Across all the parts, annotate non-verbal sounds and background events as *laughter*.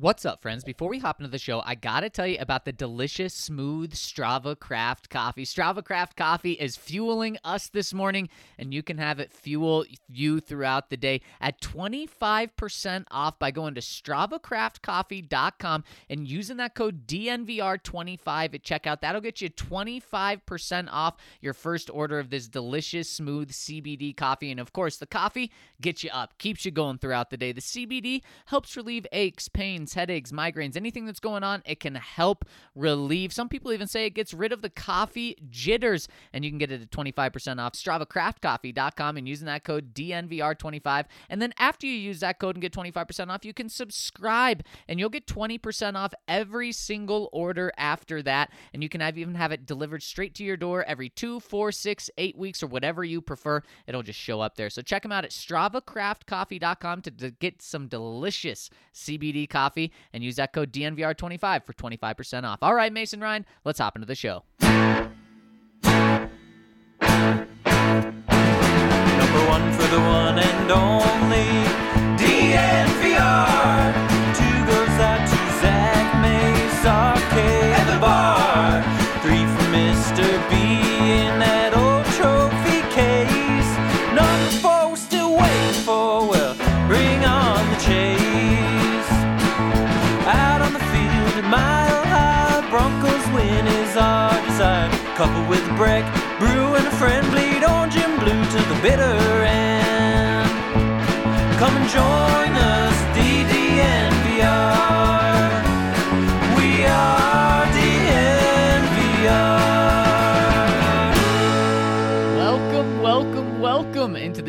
What's up, friends? Before we hop into the show, I gotta tell you about the delicious, smooth Strava Craft coffee. Strava Craft coffee is fueling us this morning, and you can have it fuel you throughout the day at 25% off by going to StravaCraftCoffee.com and using that code DNVR25 at checkout. That'll get you 25% off your first order of this delicious, smooth CBD coffee. And of course, the coffee gets you up, keeps you going throughout the day. The CBD helps relieve aches, pains, headaches, migraines, anything that's going on, it can help relieve. Some people even say it gets rid of the coffee jitters, and you can get it at 25% off StravaCraftCoffee.com and using that code DNVR25. And then after you use that code and get 25% off, you can subscribe and you'll get 20% off every single order after that. And you can have even have it delivered straight to your door every two, four, six, eight weeks, or whatever you prefer. It'll just show up there. So check them out at StravaCraftCoffee.com to, to get some delicious CBD coffee and use that code DNVR25 for 25% off. All right, Mason Ryan, let's hop into the show. Number one for the one and only Couple with a break, brew and a friend bleed orange and blue to the bitter end. Come and join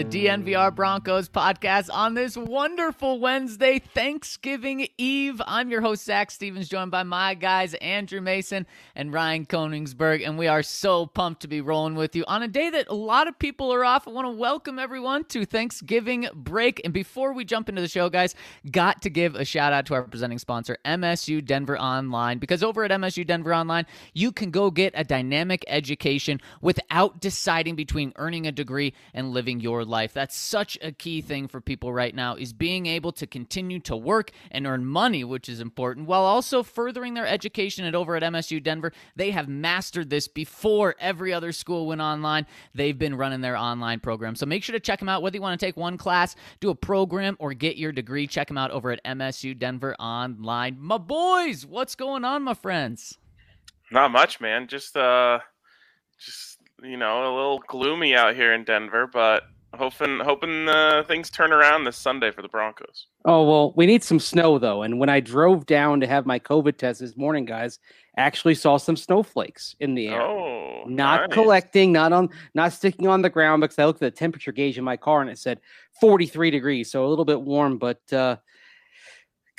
the DNVR Broncos podcast on this wonderful Wednesday, Thanksgiving Eve. I'm your host, Zac Stevens, joined by my guys, Andrew Mason and Ryan Koenigsberg, and we are so pumped to be rolling with you on a day that a lot of people are off. I want to welcome everyone to Thanksgiving break. And before we jump into the show, guys, got to give a shout out to our presenting sponsor, MSU Denver Online, because over at MSU Denver Online, you can go get a dynamic education without deciding between earning a degree and living your life. That's such a key thing for people right now is being able to continue to work and earn money, which is important, while also furthering their education at over at MSU Denver. They have mastered this before every other school went online. They've been running their online program. So make sure to check them out whether you want to take one class, do a program, or get your degree. Check them out over at MSU Denver Online. My boys, what's going on, my friends? Not much, man. Just uh, just you know, a little gloomy out here in Denver, but hoping hoping uh, things turn around this Sunday for the Broncos. Oh well, we need some snow though. And when I drove down to have my COVID test this morning, guys, actually saw some snowflakes in the air. Oh, not nice. collecting, not on, not sticking on the ground because I looked at the temperature gauge in my car and it said 43 degrees, so a little bit warm, but uh,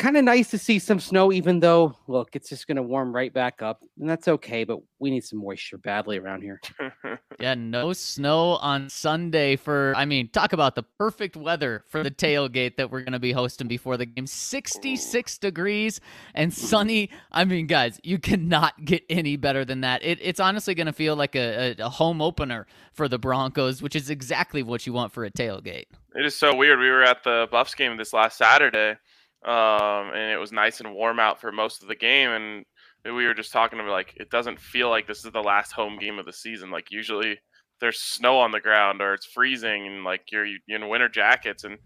kind of nice to see some snow. Even though, look, it's just going to warm right back up, and that's okay. But we need some moisture badly around here. *laughs* Yeah, no snow on Sunday for, I mean, talk about the perfect weather for the tailgate that we're going to be hosting before the game. 66 degrees and sunny. I mean, guys, you cannot get any better than that. It, it's honestly going to feel like a, a, a home opener for the Broncos, which is exactly what you want for a tailgate. It is so weird. We were at the Buffs game this last Saturday, um, and it was nice and warm out for most of the game. And we were just talking about like it doesn't feel like this is the last home game of the season. Like usually there's snow on the ground or it's freezing and like you're, you're in winter jackets and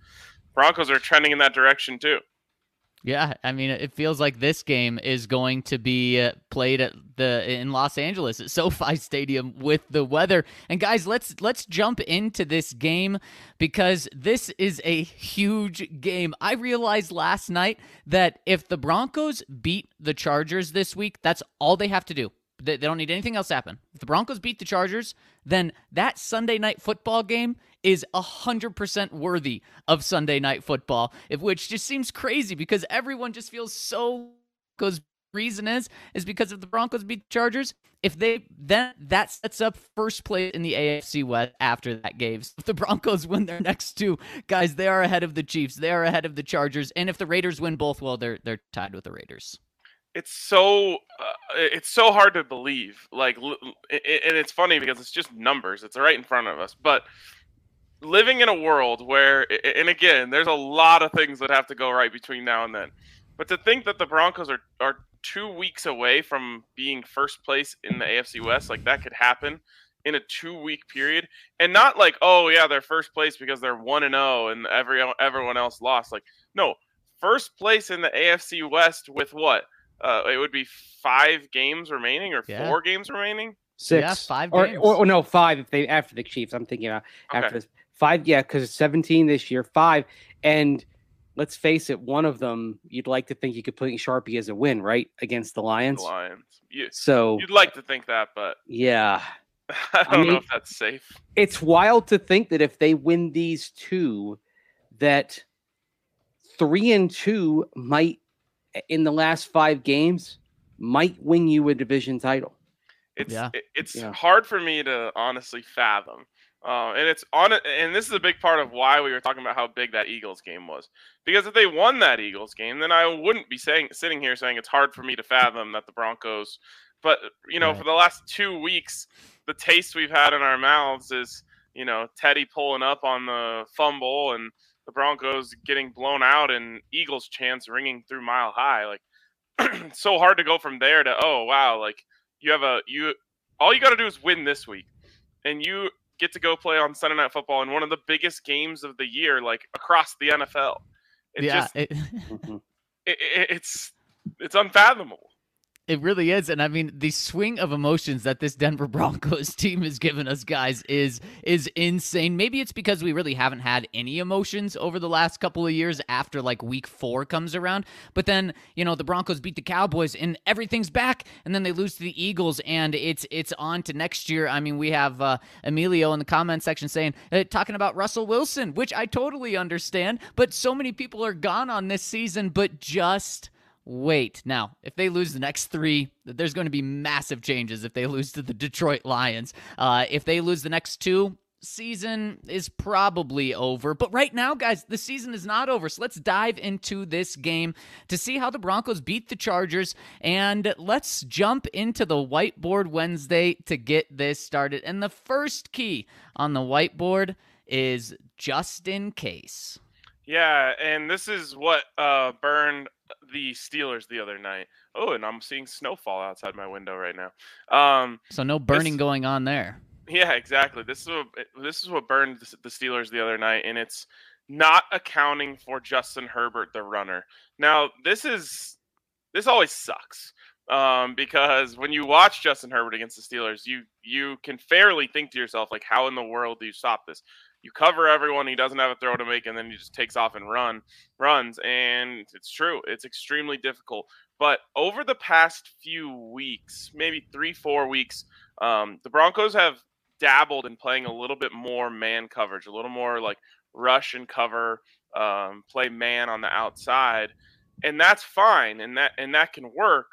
Broncos are trending in that direction too. Yeah, I mean, it feels like this game is going to be uh, played at the in Los Angeles at *laughs* SoFi Stadium with the weather. And guys, let's let's jump into this game because this is a huge game. I realized last night that if the Broncos beat the Chargers this week, that's all they have to do. They, they don't need anything else happen. If the Broncos beat the Chargers, then that Sunday night football game is 100% worthy of Sunday night football, which just seems crazy because everyone just feels so because reason is is because if the Broncos beat the Chargers, if they then that sets up first place in the AFC West after that game. So if the Broncos win their next two, guys, they are ahead of the Chiefs, they are ahead of the Chargers, and if the Raiders win both, well, they're they're tied with the Raiders it's so uh, it's so hard to believe like and it's funny because it's just numbers it's right in front of us but living in a world where and again there's a lot of things that have to go right between now and then but to think that the broncos are are two weeks away from being first place in the afc west like that could happen in a two week period and not like oh yeah they're first place because they're 1 and 0 and every everyone else lost like no first place in the afc west with what uh, it would be five games remaining or yeah. four games remaining. Six, yeah, five or. Or, or, no, five if they after the Chiefs. I'm thinking about after okay. this five. Yeah, because it's 17 this year, five, and let's face it, one of them you'd like to think you could put in Sharpie as a win, right, against the Lions. The Lions. You, so you'd like to think that, but yeah, *laughs* I don't I mean, know if that's safe. It's wild to think that if they win these two, that three and two might in the last five games might win you a division title. It's yeah. it's yeah. hard for me to honestly fathom. Uh, and it's on it, and this is a big part of why we were talking about how big that Eagles game was. Because if they won that Eagles game, then I wouldn't be saying sitting here saying it's hard for me to fathom that the Broncos. But you know, for the last two weeks, the taste we've had in our mouths is you know Teddy pulling up on the fumble and the Broncos getting blown out and Eagles chants ringing through mile high. Like *clears throat* so hard to go from there to oh wow, like you have a you all you got to do is win this week, and you get to go play on Sunday Night Football in one of the biggest games of the year, like across the NFL. It yeah, just, *laughs* mm-hmm. it, it, it's it's unfathomable. It really is, and I mean the swing of emotions that this Denver *laughs* Broncos team has given us, guys, is is insane. Maybe it's because we really haven't had any emotions over the last couple of years after like Week Four comes around. But then you know the Broncos beat the Cowboys, and everything's back, and then they lose to the Eagles, and it's it's on to next year. I mean, we have uh, Emilio in the comment section saying uh, talking about Russell Wilson, which I totally understand, but so many people are gone on this season, but just wait. Now, if they lose the next three, there's going to be massive changes if they *laughs* lose to the Detroit Lions. Uh, if they lose the next two, season is probably over. But right now, guys, the season is not over. So let's dive into this game to see how the Broncos beat the Chargers. And let's jump into the whiteboard Wednesday to get this started. And the first key on the whiteboard is just in case. Yeah, and this is what uh, burned the Steelers the other night. Oh, and I'm seeing snowfall outside my window right now. Um, so no burning this, going on there. Yeah, exactly. This is what this is what burned the Steelers the other night, and it's not accounting for Justin Herbert, the runner. Now, this is this always sucks um, because when you watch Justin Herbert against the Steelers, you you can fairly think to yourself like, how in the world do you stop this? You cover everyone. He doesn't have a throw to make, and then he just takes off and run runs. And it's true. It's extremely difficult. But over the past few weeks, maybe three, four weeks, um, the Broncos have dabbled in playing a little bit more man coverage, a little more like rush and cover, um, play man on the outside, and that's fine, and that and that can work.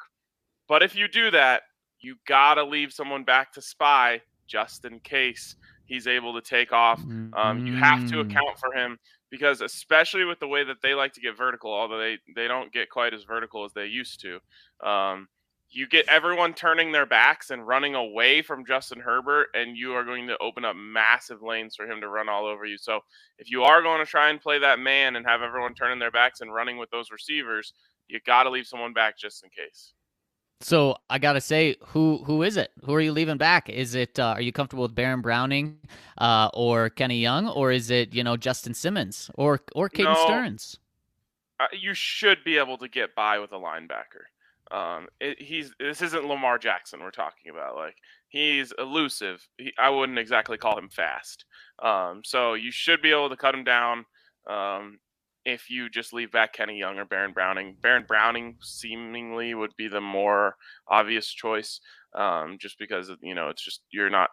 But if you do that, you gotta leave someone back to spy just in case he's able to take off. Um, you have to mm. account for him because, especially with the way that they like to get vertical, although they they don't get quite as vertical as they used to. Um, you get everyone turning their backs and running away from Justin Herbert, and you are going to open up massive lanes for him to run all over you. So, if you are going to try and play that man and have everyone turning their backs and running with those receivers, you got to leave someone back just in case. So I gotta say, who who is it? Who are you leaving back? Is it uh, are you comfortable with Baron Browning uh, or Kenny Young, or is it you know Justin Simmons or or Caden no, Sterns? uh, you should be able to get by with a linebacker. Um, it, he's this isn't Lamar Jackson we're talking about. Like he's elusive. He, I wouldn't exactly call him fast. Um, so you should be able to cut him down. Um, if you just leave back Kenny Young or Baron Browning. Baron Browning seemingly would be the more obvious choice, um, just because you know it's just you're not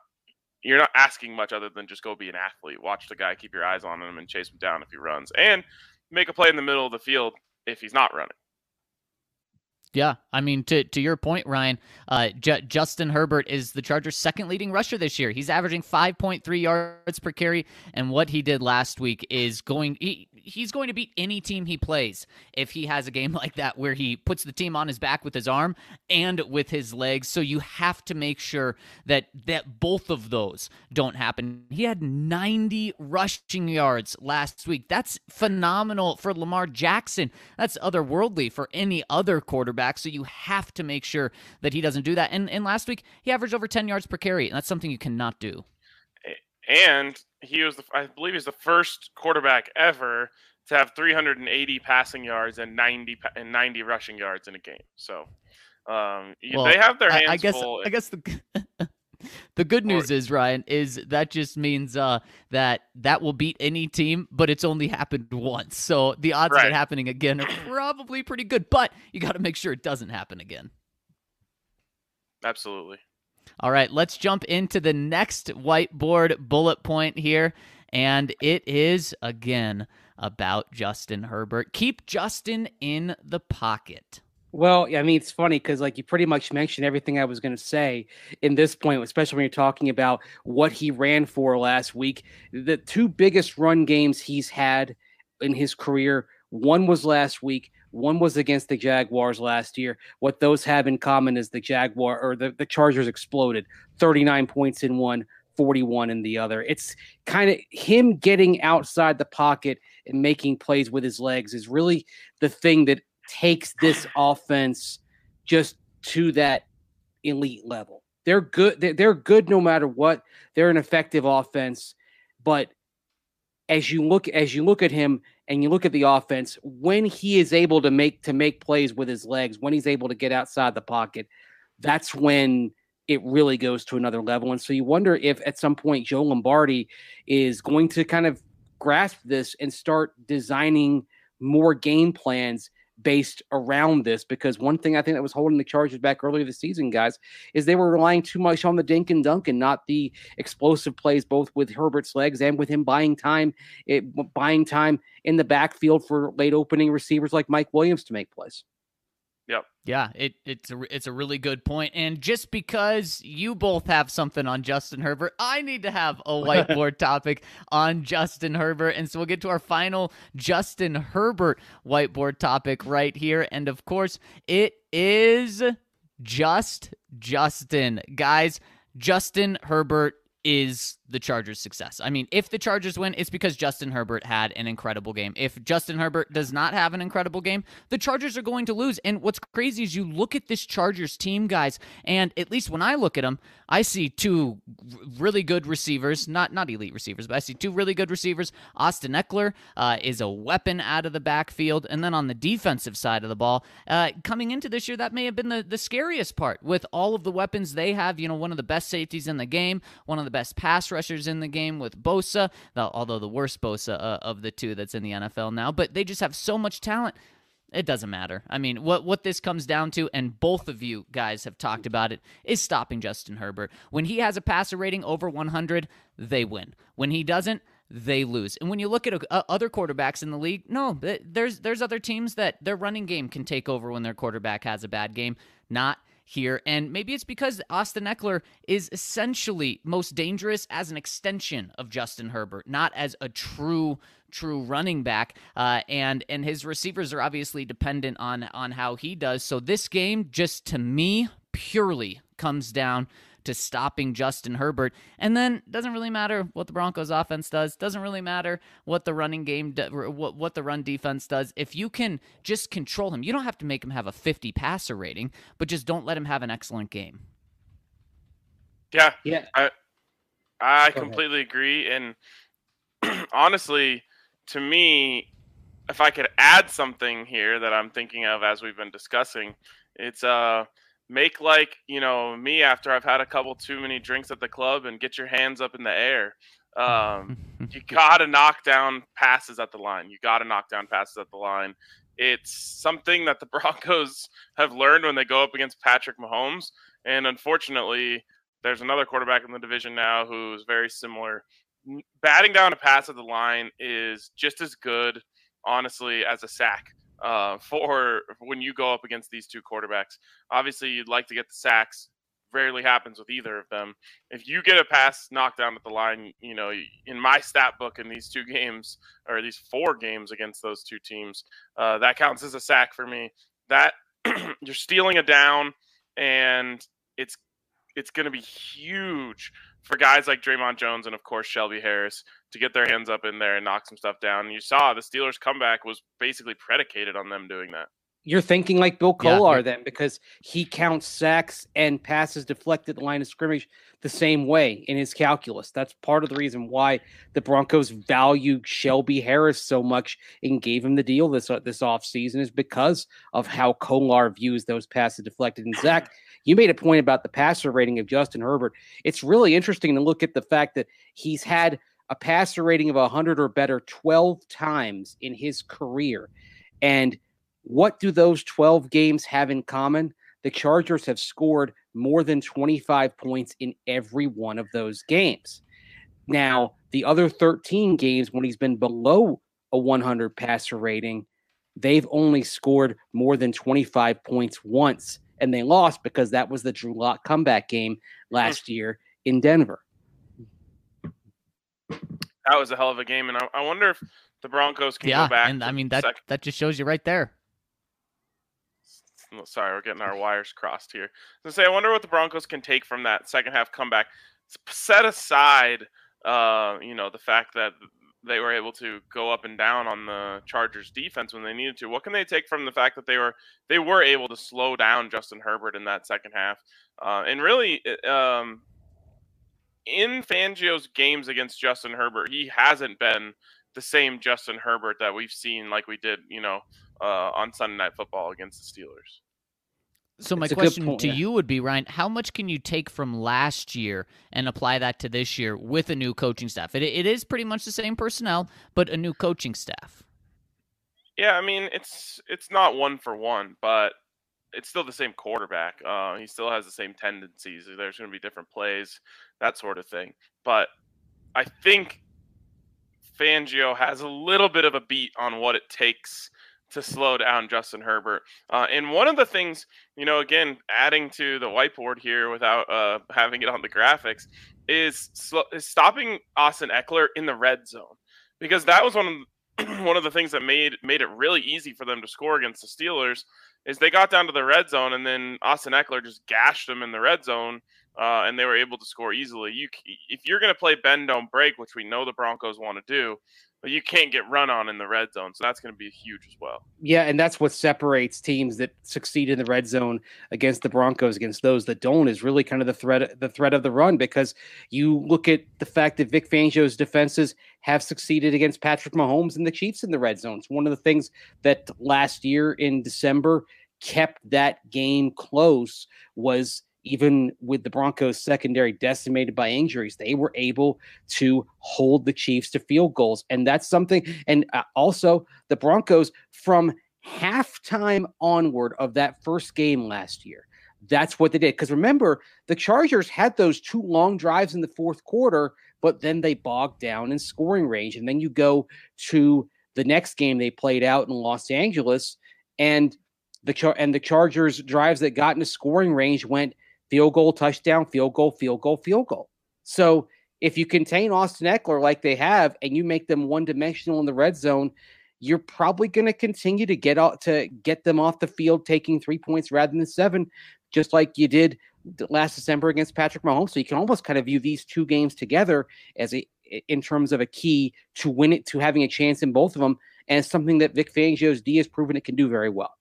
you're not asking much other than just go be an athlete. Watch the guy, keep your eyes on him, and chase him down if he runs, and make a play in the middle of the field if he's not running. Yeah, I mean, to to your point, Ryan, uh, J- Justin Herbert is the Chargers' second leading rusher this year. He's averaging 5.3 yards per carry, and what he did last week is going. He, he's going to beat any team he plays if he has a game *laughs* like that where he puts the team on his back with his arm and with his legs. So you have to make sure that that both of those don't happen. He had 90 rushing yards last week. That's phenomenal for Lamar Jackson. That's otherworldly for any other quarterback so you have to make sure that he doesn't do that. And, and last week, he averaged over 10 yards per carry, and that's something you cannot do. And he was, the, I believe, he's the first quarterback ever to have 380 passing yards and 90 and 90 rushing yards in a game. So um, well, they have their hands I, I guess, full. I guess the *laughs* the good news is Ryan is that just means uh, that that will beat any team, but it's only happened once. So the odds right. of it happening again are probably pretty good. But you got to make sure it doesn't happen again. Absolutely. All right, let's jump into the next whiteboard bullet point here, and it is again about Justin Herbert. Keep Justin in the pocket. Well, I mean, it's funny because like you pretty much mentioned everything I was going to say in this point, especially when you're talking about what he ran for last week. The two biggest run games he's had in his career, one was last week, one was against the Jaguars last year. What those have in common is the Jaguar or the, the Chargers exploded 39 points in one, 41 in the other. It's kind of him getting outside the pocket and making plays with his legs is really the thing that takes this offense just to that elite level. They're good. They're good no matter what. They're an effective offense, but as you look as you look at him and you look at the offense, when he is able to make to make plays with his legs, when he's able to get outside the pocket, that's when it really goes to another level. And so you wonder if at some point Joe Lombardi is going to kind of grasp this and start designing more game plans based around this because one thing I think that was holding the Chargers back earlier this season, guys, is they were relying too much on the dink and dunk and not the explosive plays, both with Herbert's legs and with him buying time, it, buying time in the backfield for late opening receivers like Mike Williams to make plays. Yep. Yeah, it, it's a it's a really good point. And just because you both have something on Justin Herbert, I need to have a *laughs* whiteboard topic on Justin Herbert. And so we'll get to our final Justin Herbert whiteboard topic right here. And of course, it is just Justin. Guys, Justin Herbert is the Chargers' success. I mean, if the Chargers win, it's because Justin Herbert had an incredible game. If Justin Herbert does not have an incredible game, the Chargers are going to lose. And what's crazy is you look at this Chargers team, guys, and at least when I look at them, I see two really good receivers, not not elite receivers, but I see two really good receivers. Austin Ekeler uh, is a weapon out of the backfield, and then on the defensive side of the ball, uh, coming into this year, that may have been the the scariest part with all of the weapons they have. You know, one of the best safeties in the game, one of the best pass rushers in the game with Bosa, although the worst Bosa uh, of the two that's in the NFL now. But they just have so much talent it doesn't matter. I mean, what what this comes down to, and both of you guys have talked about it, is stopping Justin Herbert. When he has a passer rating over 100, they win. When he doesn't, they lose. And when you look at uh, other quarterbacks in the league, no, there's there's other teams that their running game can take over when their quarterback has a bad game. Not here. And maybe it's because Austin Ekeler is essentially most dangerous as an extension of Justin Herbert, not as a true true running back. Uh, and and his receivers are obviously dependent on on how he does. So this game, just to me, purely comes down to stopping Justin Herbert. And then doesn't really matter what the Broncos offense does. Doesn't really matter what the running game what what the run defense does. If you can just control him, you don't have to make him have a 50 passer rating, but just don't let him have an excellent game. Yeah. Yeah. I I completely agree and *clears throat* honestly, to me, if I could add something here that I'm thinking of as we've been discussing, it's uh make like you know me after I've had a couple too many drinks at the club and get your hands up in the air. Um, *laughs* you gotta knock down passes at the line. You gotta knock down passes at the line. It's something that the *laughs* Broncos have learned when they go up against Patrick Mahomes, and unfortunately, there's another quarterback in the division now who's very similar. Batting down a pass at the line is just as good, honestly, as a sack uh, for when you go up against these two quarterbacks. Obviously, you'd like to get the sacks. Rarely happens with either of them. If you get a pass knocked down at the line, you know, in my stat book in these two games or these four games against those two teams, uh, that counts as a sack for me. That *clears throat* you're stealing a down, and it's it's going to be huge for guys like Dre'Mont Jones and of course Shelby Harris to get their hands up in there and knock some stuff down. And you saw the Steelers' comeback was basically predicated on them doing that. You're thinking like Bill Kollar yeah. then because he counts sacks and passes deflected the line of scrimmage the same way in his calculus. That's part of the reason why the Broncos value Shelby Harris so much and gave him the deal this uh, this offseason is because of how Kollar views those passes deflected. And Zac, *clears throat* you made a point about the passer rating of Justin Herbert. It's really interesting to look at the fact that he's had a passer rating of 100 or better 12 times in his career. And what do those 12 games have in common? The Chargers have scored more than 25 points in every one of those games. Now, the other 13 games when he's been below a 100 passer rating, they've only scored more than 25 points once and they lost because that was the Drew Lock comeback game hmm. last year in Denver. That was a hell of a game, and I, I wonder if the Broncos can yeah, go back. and I mean that second. that just shows you right there. Sorry, we're getting our wires crossed here. So say, I wonder what the Broncos can take from that second half comeback. Set aside, uh, you know, the fact that they were able to go up and down on the Chargers defense when they needed to. What can they take from the fact that they were they were able to slow down Justin Herbert in that second half? Uh, and really, um, in Fangio's games against Justin Herbert, he hasn't been the same Justin Herbert that we've seen like we did, you know, uh, on Sunday Night Football against the Steelers. So my question point, to yeah. you would be, Ryan, how much can you take from last year and apply that to this year with a new coaching staff? It, it is pretty much the same personnel, but a new coaching staff. Yeah, I mean it's it's not one for one, but it's still the same quarterback. Uh, he still has the same tendencies. There's going to be different plays, that sort of thing. But I think Fangio has a little bit of a beat on what it takes to slow down Justin Herbert. Uh, and one of the things, you know, again, adding to the whiteboard here without uh, having it on the graphics, is, sl- is stopping Austin Ekeler in the red zone because that was one of *clears throat* one of the things that made made it really easy for them to score against the Steelers. Is they got down to the red zone and then Austin Ekeler just gashed them in the red zone. Uh, and they were able to score easily. You, if you're going to play bend don't break, which we know the Broncos want to do, but you can't get run on in the red zone. So that's going to be huge as well. Yeah, and that's what separates teams that succeed in the red zone against the Broncos against those that don't is really kind of the threat the threat of the run because you look at the fact that Vic Fangio's defenses have succeeded against Patrick Mahomes and the Chiefs in the red zone. It's one of the things that last year in December kept that game close was even with the Broncos secondary decimated by injuries, they were able to hold the Chiefs to field goals. And that's something. And uh, also, the Broncos from halftime onward of that first game last year, that's what they did. Because remember, the Chargers had those two long drives in the fourth quarter, but then they bogged down in scoring range. And then you go to the next game they played out in Los Angeles, and the and the Chargers drives that got into scoring range went field goal, touchdown, field goal, field goal, field goal. So if you contain Austin Ekeler like they have, and you make them one dimensional in the red zone, you're probably going to continue to get out to get them off the field, taking three points rather than seven, just like you did last December against Patrick Mahomes. So you can almost kind of view these two games together as a in terms of a key to win it, to having a chance in both of them, and something that Vic Fangio's D has proven it can do very well.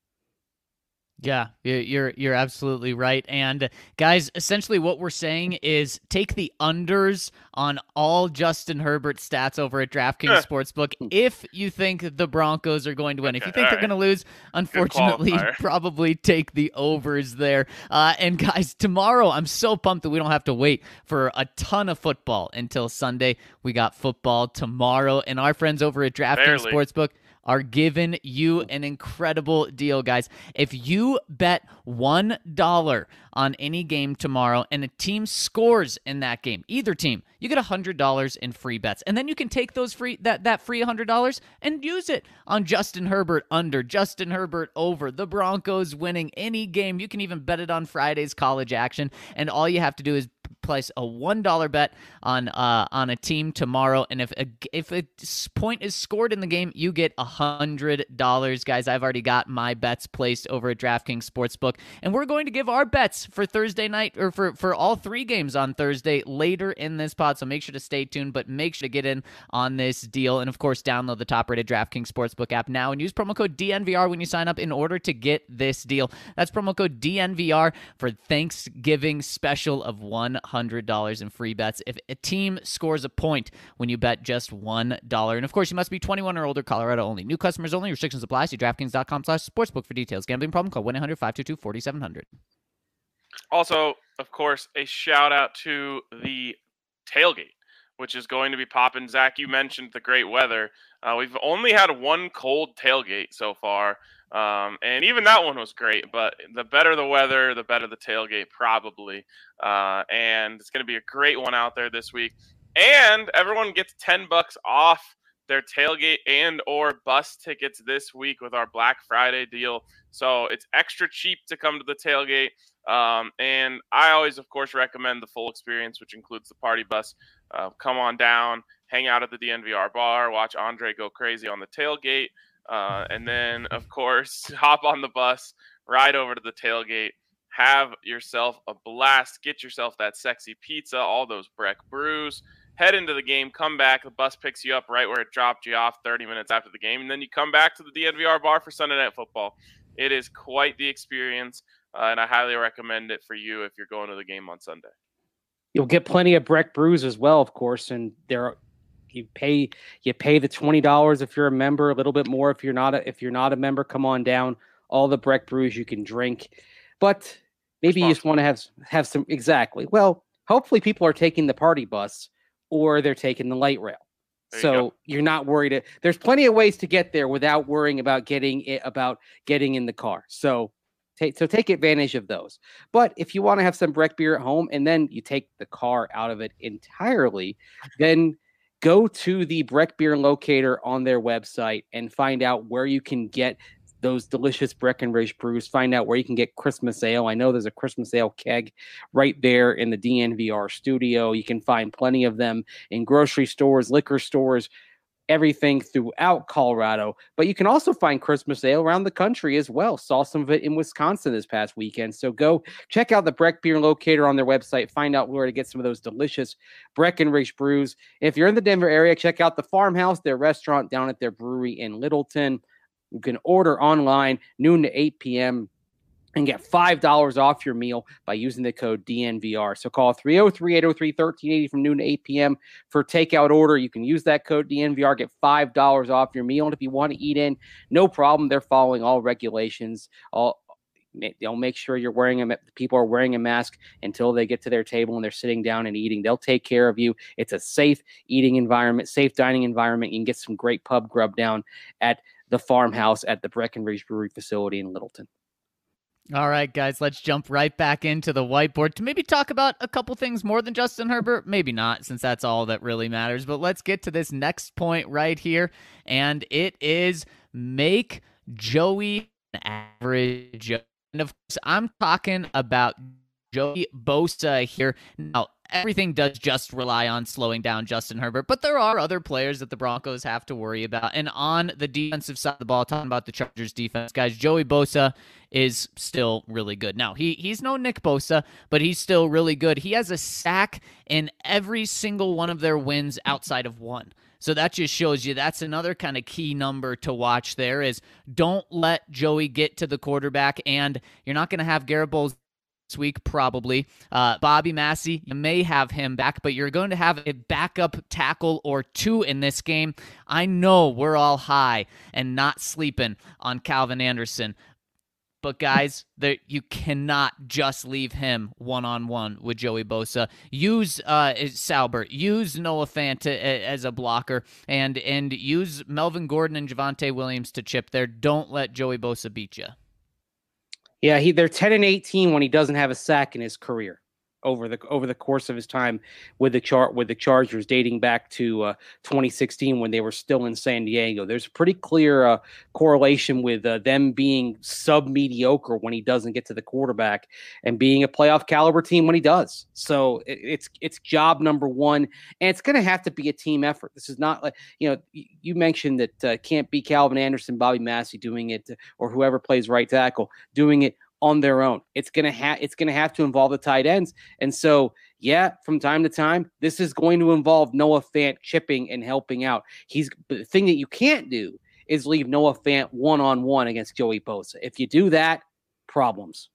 Yeah, you're you're absolutely right. And guys, essentially what we're saying is take the unders on all Justin Herbert stats over at DraftKings Sportsbook if you think the Broncos are going to win. if you think they're right. going to lose, unfortunately, *laughs* probably take the overs there. Uh, and guys, tomorrow I'm so pumped that we don't have to wait for a ton of football until Sunday. We got football tomorrow, and our friends over at DraftKings Barely. Sportsbook are giving you an incredible deal, guys. If you bet $1 on any game tomorrow and a team scores in that game, either team, you get $100 in free bets. And then you can take those free that that free $100 and use it on Justin Herbert under, Justin Herbert over, the Broncos winning any game. You can even bet it on Friday's college action and all you have to do is place a one dollar bet on uh on a team tomorrow, and if a if a point is scored in the game, you get a hundred dollars, guys. I've already got my bets placed over at DraftKings Sportsbook, and we're going to give our bets for Thursday night or for for all three games on Thursday later in this pod. So make sure to stay tuned, but make sure to get in on this deal, and of course, download the top rated DraftKings Sportsbook app now and use promo code DNVR when you sign up in order to get this deal. That's promo code DNVR for Thanksgiving special of $100 in free bets. If a team scores a point when you bet just $1. And of course, you must be 21 or older, Colorado only. New customers only. Restrictions apply. See DraftKings.com slash sportsbook for details. Gambling problem? Call 1-800-522-4700. Also, of course, a shout out to the tailgate, which is going to be popping. Zac, you mentioned the great weather. Uh, we've only had one cold tailgate so far, um, and even that one was great. But the better the weather, the better the tailgate, probably. Uh, and it's going to be a great one out there this week. And everyone gets ten bucks off their tailgate and or bus tickets this week with our Black Friday deal. So it's extra cheap to come to the tailgate. Um, and I always, of course, recommend the full experience, which includes the party bus. Uh, come on down, hang out at the DNVR bar, watch Andre go crazy on the tailgate, uh, and then, of course, *laughs* hop on the bus, ride over to the tailgate, have yourself a blast, get yourself that sexy pizza, all those Breck brews. Head into the game, come back. The bus picks you up right where it dropped you off 30 minutes after the game, and then you come back to the DNVR bar for Sunday Night Football. It is quite the experience, uh, and I highly recommend it for you if you're going to the game on Sunday. You'll get plenty of Breck brews as well, of course, and there you pay you pay the twenty dollars if you're a member, a little bit more if you're not a, if you're not a member. Come on down, all the Breck brews you can drink, but maybe you just want to have have some exactly. Well, hopefully people are taking the party bus or they're taking the light rail. There so go. you're not worried. uh, There's plenty of ways to get there without worrying about getting it about getting in the car. So take so take advantage of those. But if you want to have some Breck beer at home and then you take the car out of it entirely, then go to the Breck beer locator on their website and find out where you can get those delicious Breckenridge brews. Find out where you can get Christmas ale. I know there's a Christmas ale keg right there in the DNVR studio. You can find plenty of them in grocery stores, liquor stores, everything throughout Colorado. But you can also find Christmas ale around the country as well. Saw some of it in Wisconsin this past weekend. So go check out the Breck Beer Locator on their website. Find out where to get some of those delicious Breckenridge brews. If you're in the Denver area, check out the Farmhouse, their restaurant down at their brewery in Littleton. You can order online noon to 8 p.m. and get $5 off your meal by using the code DNVR. So call 303 803 1380 from noon to 8 p.m. for takeout order. You can use that code DNVR, get $5 off your meal. And if you want to eat in, no problem. They're following all regulations. All They'll make sure you're wearing a people are wearing a mask until they get to their table and they're sitting down and eating. They'll take care of you. It's a safe eating environment, safe dining environment. You can get some great pub grub down at the farmhouse at the Breckenridge Brewery facility in Littleton. All right, guys, let's jump right back into the whiteboard to maybe talk about a couple things more than Justin Herbert. Maybe not, since that's all that really matters. But let's get to this next point right here. And it is make Joey an average. And of course, I'm talking about Joey Bosa here. Now, everything does just rely on slowing down Justin Herbert, but there are other players that the Broncos have to worry about. And on the defensive side of the ball, talking about the Chargers defense, guys, Joey Bosa is still really good. Now, he he's no Nick Bosa, but he's still really good. He has a sack in every single one of their wins outside of one. So that just shows you that's another kind of key number to watch there is don't let Joey get to the quarterback and you're not going to have Garett Bolles this week, probably. Uh, Bobby Massie, you may have him back, but you're going to have a backup tackle or two in this game. I know we're all high and not sleeping on Calvin Anderson. But guys, there, you cannot just leave him one on one with Joey Bosa. Use uh, Salbert, use Noah Fant to, as a blocker, and and use Melvin Gordon and Javonte Williams to chip there. Don't let Joey Bosa beat you. Yeah, he they're 10 and 18 when he doesn't have a sack in his career over the over the course of his time with the chart with the Chargers, dating back to uh, 2016 when they were still in San Diego. There's a pretty clear uh, correlation with uh, them being sub mediocre when he doesn't get to the quarterback, and being a playoff caliber team when he does. So it, it's it's job number one, and it's going to have to be a team effort. This is not like you know you mentioned that uh, can't be Calvin Anderson, Bobby Massie doing it, or whoever plays right tackle doing it on their own. It's gonna have it's gonna have to involve the tight ends. And so, yeah, from time to time, this is going to involve Noah Fant chipping and helping out. He's the thing that you can't do is leave Noah Fant one on one against Joey Bosa. If you do that, problems.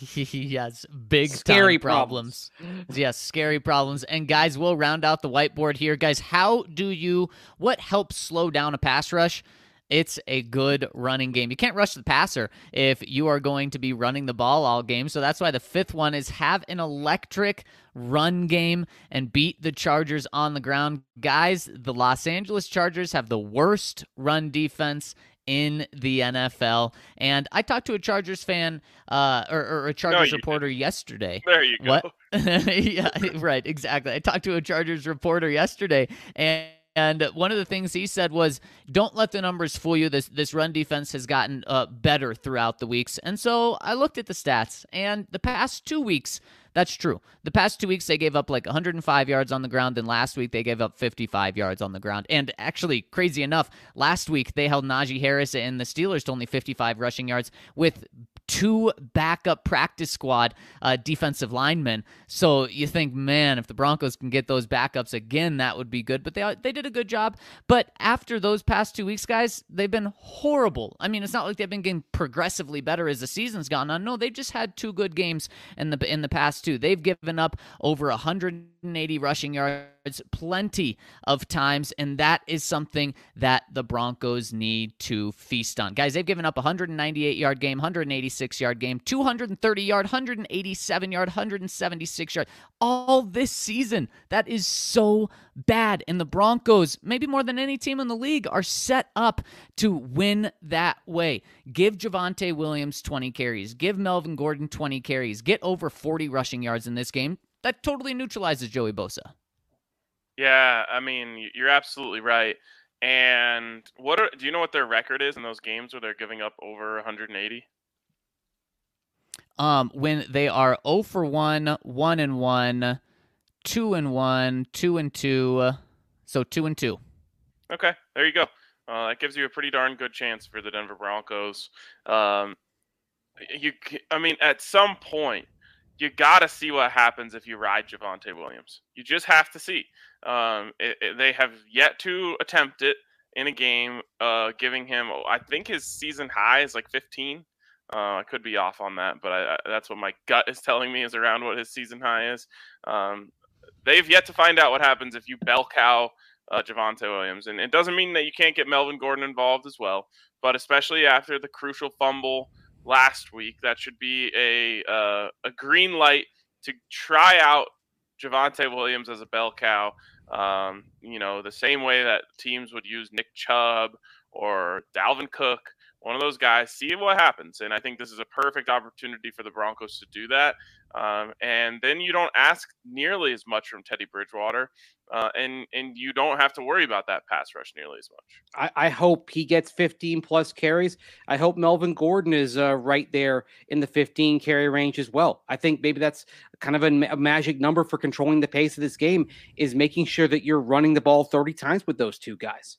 *laughs* yes, big scary problems. problems. *laughs* yes, scary problems. And guys, we'll round out the whiteboard here. Guys, how do you what helps slow down a pass rush? It's a good running game. You can't rush the passer if you are going to be running the ball all game. So that's why the fifth one is have an electric run game and beat the Chargers on the ground. Guys, the Los Angeles Chargers have the worst run defense in the NFL. And I talked to a Chargers fan uh, or, or a Chargers no, reporter didn't. yesterday. There you go. What? *laughs* yeah, right, exactly. I talked to a Chargers reporter yesterday and and one of the things he said was, "Don't let the numbers fool you. This this run defense has gotten uh, better throughout the weeks." And so I looked at the stats, and the past two weeks, that's true. The past two weeks they gave up like 105 yards on the ground, and last week they gave up 55 yards on the ground. And actually, crazy enough, last week they held Najee Harris and the Steelers to only 55 rushing yards with two backup practice squad uh, defensive linemen. So you think, man, if the Broncos can get those backups again, that would be good. But they they did a good job. But after those past two weeks, guys, they've been horrible. I mean, it's not like they've been getting progressively better as the season's gone on. No, they've just had two good games in the in the past two. They've given up over 180 rushing yards plenty of times, and that is something that the Broncos need to feast on. Guys, they've given up 198 yard game, 186 yard game, 230 yard, 187 yard, 176 yard, all this season. That is so bad. And the Broncos, maybe more than any team in the league, are set up to win that way. Give Javonte Williams 20 carries, give Melvin Gordon 20 carries, get over 40 rushing yards in this game. That totally neutralizes Joey Bosa. Yeah, I mean, you're absolutely right. And what are, do you know what their record is in those games where they're giving up over 180? Um, when they are 0 for 1, 1 and 1, 2 and 1, 2 and 2, so 2 and 2. Okay, there you go. Uh, that gives you a pretty darn good chance for the Denver Broncos. Um, you, I mean, at some point, you got to see what happens if you ride Javonte Williams. You just have to see. Um, it, it, they have yet to attempt it in a game, uh, giving him, I think his season high is like 15. Uh, I could be off on that, but I, I, that's what my gut is telling me is around what his season high is. Um, they've yet to find out what happens if you bell cow uh, Javonte Williams. And it doesn't mean that you can't get Melvin Gordon involved as well, but especially after the crucial fumble last week, that should be a uh, a green light to try out Javonte Williams as a bell cow. Um, you know, the same way that teams would use Nick Chubb or Dalvin Cook, one of those guys, see what happens. And I think this is a perfect opportunity for the Broncos to do that. Um, and then you don't ask nearly as much from Teddy Bridgewater, uh, and and you don't have to worry about that pass rush nearly as much. I, I hope he gets 15 plus carries. I hope Melvin Gordon is uh, right there in the 15 carry range as well. I think maybe that's kind of a, a magic number for controlling the pace of this game is making sure that you're running the ball 30 times with those two guys.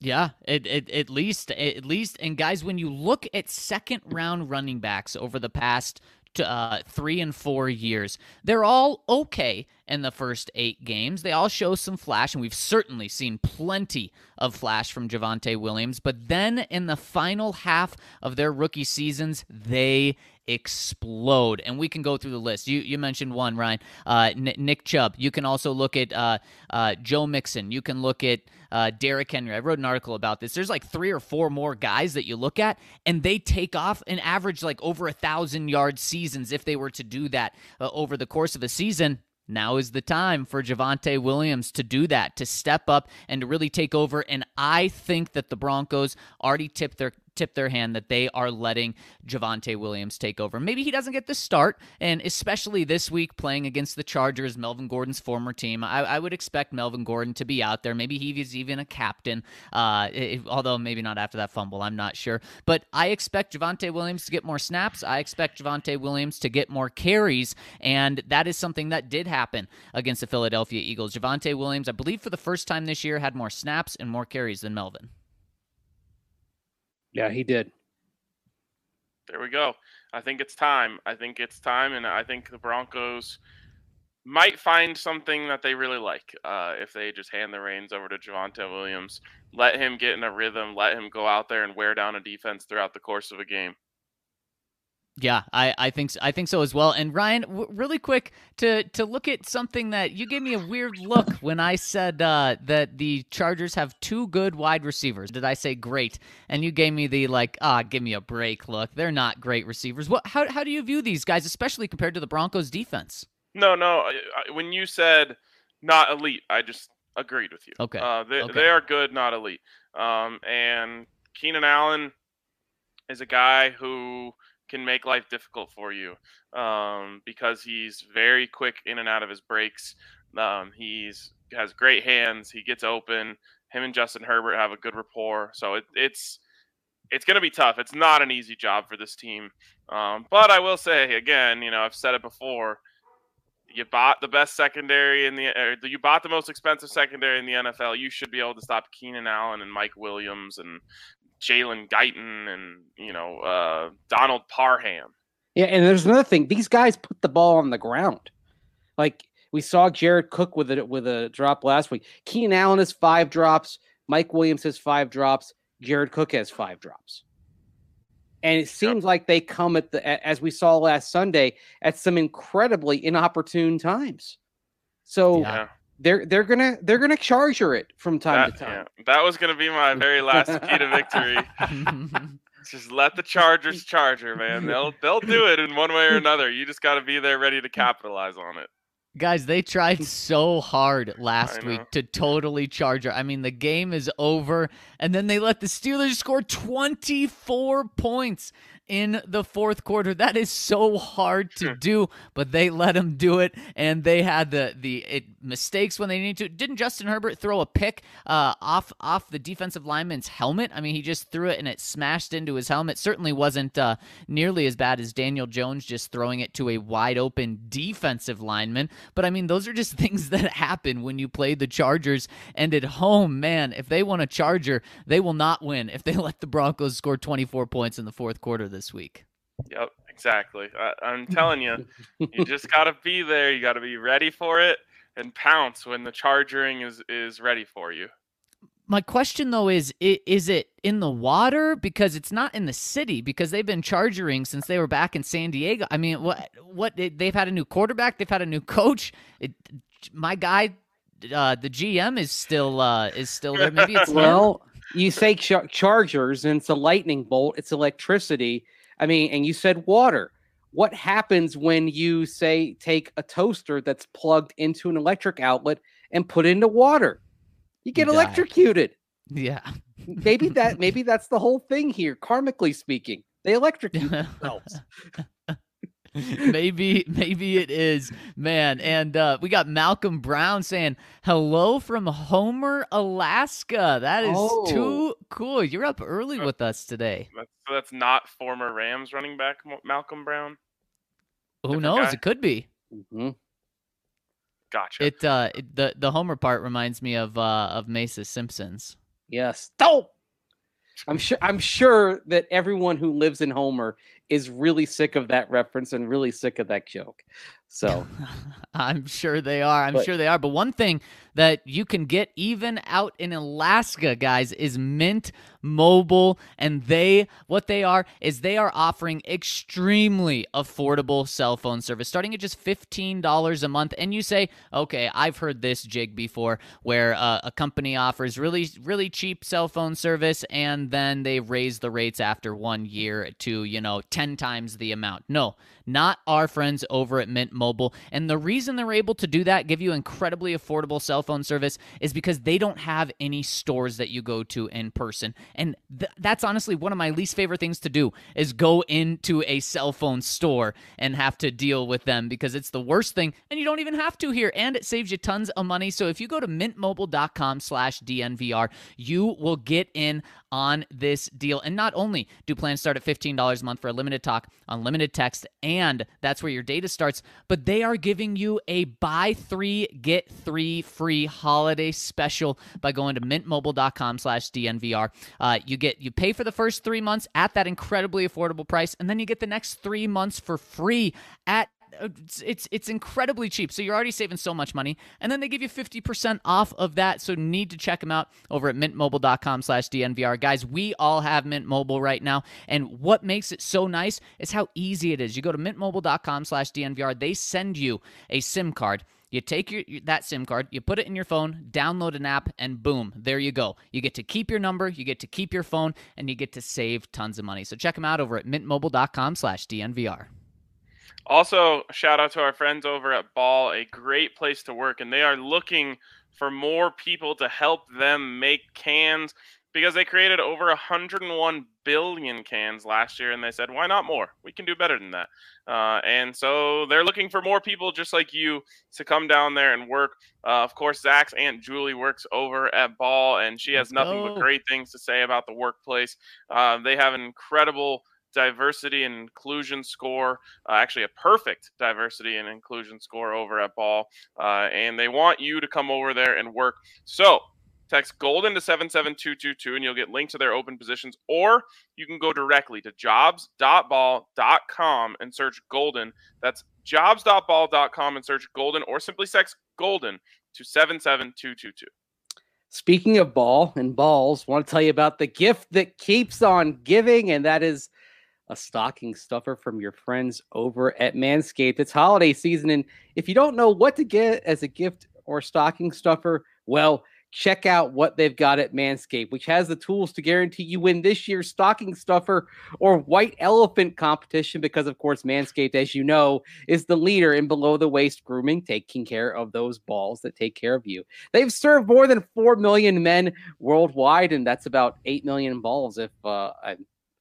Yeah, it, it, at least at least and guys when you look at second round running backs over the past uh, three and four years. They're all okay in the first eight games. They all show some flash, and we've certainly seen plenty of flash from Javonte Williams. But then in the final half of their rookie seasons, they explode. And we can go through the list. You you mentioned one, Ryan. Uh, Nick Chubb. You can also look at uh, uh, Joe Mixon. You can look at uh, Derrick Henry. I wrote an article about this. There's like three or four more guys that you look at, and they take off and average like over a thousand yard seasons if they were to do that uh, over the course of a season. Now is the time for Javonte Williams to do that, to step up and to really take over. And I think that the Broncos already tipped their tip their hand that they are letting Javonte Williams take over. Maybe he doesn't get the start, and especially this week playing against the Chargers, Melvin Gordon's former team, I, I would expect Melvin Gordon to be out there. Maybe he is even a captain, uh, if, although maybe not after that fumble. I'm not sure. But I expect Javonte Williams to get more snaps. I expect Javonte Williams to get more carries, and that is something that did happen against the Philadelphia Eagles. Javonte Williams, I believe for the first time this year, had more snaps and more carries than Melvin. Yeah, he did. There we go. I think it's time. I think it's time, and I think the Broncos might find something that they really like uh, if they just hand the reins over to Javonte Williams, let him get in a rhythm, let him go out there and wear down a defense throughout the course of a game. Yeah, I, I think so, I think so as well. And Ryan, w- really quick to to look at something that you gave me a weird look when I said uh, that the Chargers have two good wide receivers. Did I say great? And you gave me the like, ah, give me a break look. They're not great receivers. What? How how do you view these guys, especially compared to the Broncos defense? No, no. When you said not elite, I just agreed with you. Okay. Uh, they okay. they are good, not elite. Um, and Keenan Allen is a guy who can make life difficult for you um, because he's very quick in and out of his breaks. Um, he's has great hands. He gets open. Him and Justin Herbert have a good rapport. So it, it's it's going to be tough. It's not an easy job for this team. Um, but I will say again, you know, I've said it before. You bought the best secondary in the, or you bought the most expensive secondary in the NFL. You should be able to stop Keenan Allen and Mike Williams and Jalen Guyton and you know uh, Donald Parham. Yeah, and there's another thing. These guys put the ball on the ground. Like we saw Jared Cook with it with a drop last week. Keenan Allen has five drops. Mike Williams has five drops. Jared Cook has five drops. And it seems yep. like they come at the as we saw last Sunday at some incredibly inopportune times. So yeah they're they're gonna they're gonna charger it from time that, to time. Yeah, that was gonna be my very last key to victory. *laughs* just let the Chargers charger, man. They'll they'll do it in one way or another. You just got to be there ready to capitalize on it. Guys, they tried *laughs* so hard last week to totally charge her. I mean, the game is over, and then they let the Steelers score 24 points in the fourth quarter. That is so hard to do, but they let him do it, and they had the the it, mistakes when they needed to. Didn't Justin Herbert throw a pick uh, off off the defensive lineman's helmet? I mean, he just threw it and it smashed into his helmet. Certainly wasn't uh, nearly as bad as Daniel Jones just throwing it to a wide open defensive lineman. But I mean, those are just *laughs* things that happen when you play the Chargers. And at home, man, if they want a Charger, they will not win if they *laughs* let the Broncos score 24 points in the fourth quarter this week. Yep, exactly. I, am *laughs* telling you, you just got to be there. You got to be ready for it and pounce when the charging is is ready for you. My question though is is it in the water because it's not in the city because they've been charging since they were back in San Diego. I mean, what what they've had a new quarterback, they've had a new coach. It, my guy uh, the GM is still uh, is still there. Maybe it's well, you say char- chargers and it's a lightning bolt, it's electricity I mean, and you said water. What happens when you say take a toaster that's plugged into an electric outlet and put into water? You get electrocuted. Yeah. maybe that *laughs* maybe that's the whole thing here, karmically speaking. They electrocute *laughs* themselves. *laughs* *laughs* maybe maybe it is man. And uh, we got malcolm brown saying hello from homer alaska. That is oh. too cool. You're up early with us today. that's, that's not former rams running back malcolm brown? Who Different knows? guy? it could be. Mm-hmm. gotcha. It uh it, the the homer part reminds me of uh of mesa simpsons. Yes. Stop. I'm sure I'm sure that everyone who lives in Homer is really sick of that reference and really sick of that joke. So *laughs* I'm sure they are. I'm But- sure they are. But one thing that you can get even out in Alaska, guys, is Mint Mobile. And they, what they are, is they are offering extremely affordable cell phone service starting at just $15 a month. And you say, okay, I've heard this jig before where uh, a company offers really, really cheap cell phone service and then they raise the rates after one year to, you know, 10 times the amount. No, not our friends over at Mint Mobile. And the reason they're able to do that, give you incredibly affordable cell phone service, is because they don't have any stores that you go to in person. And th- that's honestly one of my least favorite things to do is go into a cell phone store and have to deal with them because it's the worst thing. And you don't even have to here. And it saves you tons of money. So if you go to mintmobile.com slash DNVR, you will get in on this deal. And not only do plans start at $15 a month for a limited talk, unlimited text, and that's where your data starts, but they are giving you a buy three, get three free holiday special by going to mintmobile.com slash DNVR. Uh, you get you pay for the first three months at that incredibly affordable price, and then you get the next three months for free at Uh, it's, it's it's incredibly cheap. So you're already saving so much money. And then they give you 50% off of that. So need to check them out over at mintmobile.com slash DNVR. Guys, we all have Mint Mobile right now. And what makes it so nice is how easy it is. You go to mintmobile.com slash DNVR. They send you a SIM card. You take your that SIM card, you put it in your phone, download an app, and boom, there you go. You get to keep your number, you get to keep your phone, and you get to save tons of money. So check them out over at mintmobile.com slash DNVR. Also, shout out to our friends over at Ball, a great place to work, and they are looking for more people to help them make cans because they created over 101 billion cans last year, and they said, why not more? We can do better than that. Uh, and so they're looking for more people just like you to come down there and work. Uh, of course, Zac's Aunt Julie works over at Ball, and she has nothing go. but great things to say about the workplace. Uh, they have an incredible diversity and inclusion score, uh, actually a perfect diversity and inclusion score over at Ball, uh, and they want you to come over there and work. So text golden to 77222 and you'll get linked to their open positions or you can go directly to jobs.ball.com and search golden that's jobs.ball.com and search golden or simply text golden to 77222 Speaking of ball and balls, want to tell you about the gift that keeps on giving, and that is a stocking stuffer from your friends over at Manscaped. It's holiday season, and if you don't know what to get as a gift or stocking stuffer, well, check out what they've got at Manscaped, which has the tools to guarantee you win this year's stocking stuffer or white elephant competition. Because, of course, Manscaped, as you know, is the leader in below the waist grooming, taking care of those balls that take care of you. They've served more than 4 million men worldwide, and that's about 8 million balls if uh, I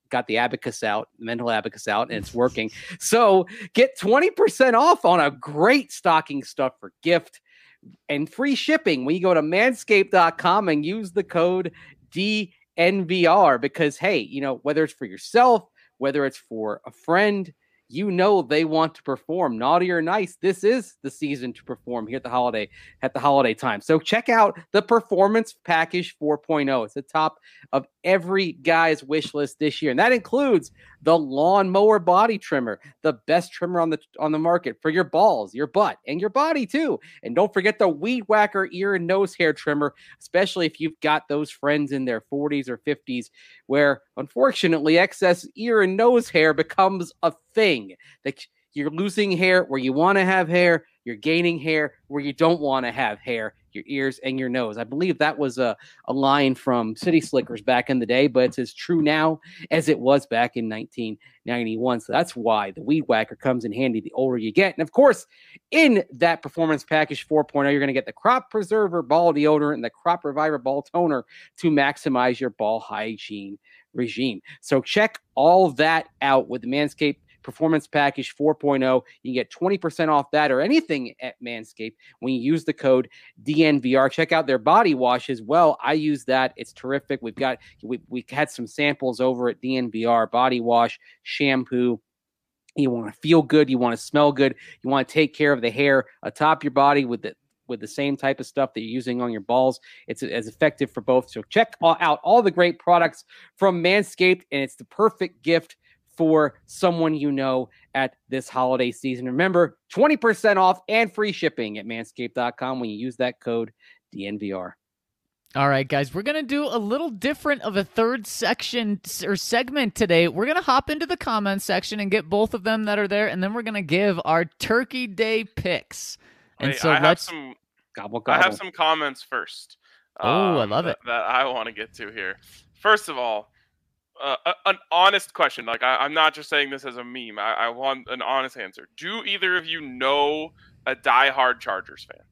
got the abacus out, mental abacus out, and it's *laughs* working. So get 20% off on a great stocking stuffer gift and free shipping when you go to manscaped.com and use the code DNVR because, hey, you know, whether it's for yourself, whether it's for a friend, you know they want to perform. Naughty or nice this is the season to perform here at the holiday at the holiday time. So check out the performance package 4.0 it's the top of every guy's wish list this year and that includes the lawnmower body trimmer the best trimmer on the on the market for your balls your butt and your body too. And don't forget the weed whacker ear and nose hair trimmer especially if you've got those friends in their 40s or 50s where unfortunately excess ear and nose hair becomes a thing. That you're losing hair where you want to have hair you're gaining hair where you don't want to have hair your ears and your nose. I believe that was a, a line from city slickers back in the day but it's as true now as it was back in 1991 so that's why the weed whacker comes in handy the older you get and of course in that performance package 4.0 you're going to get the crop preserver ball deodorant and the crop reviver ball toner to maximize your ball hygiene regime. So check all that out with the manscaped Performance Package 4.0. You can get 20% off that or anything at Manscaped when you use the code DNVR. Check out their body wash as well. I use that. It's terrific. We've got we we had some samples over at DNVR body wash, shampoo. You want to feel good, you want to smell good, you want to take care of the hair atop your body with the with the same type of stuff that you're using on your balls. It's as effective for both. So check out all the great products from Manscaped, and it's the perfect gift for someone you know at this holiday season. Remember, 20% off and free shipping at manscaped.com when you use that code DNVR. All right, guys, we're going to do a little different of a third section or segment today. We're going to hop into the comments section and get both of them that are there, and then we're going to give our Turkey Day picks. And Wait, so I have let's. some Gobble, I have some comments first. Oh, I um, love that- it. That I want to get to here. First of all, uh, a- an honest question. Like I, I'm not just saying this as a meme. I, I want an honest answer. Do either of you know a diehard Chargers fan?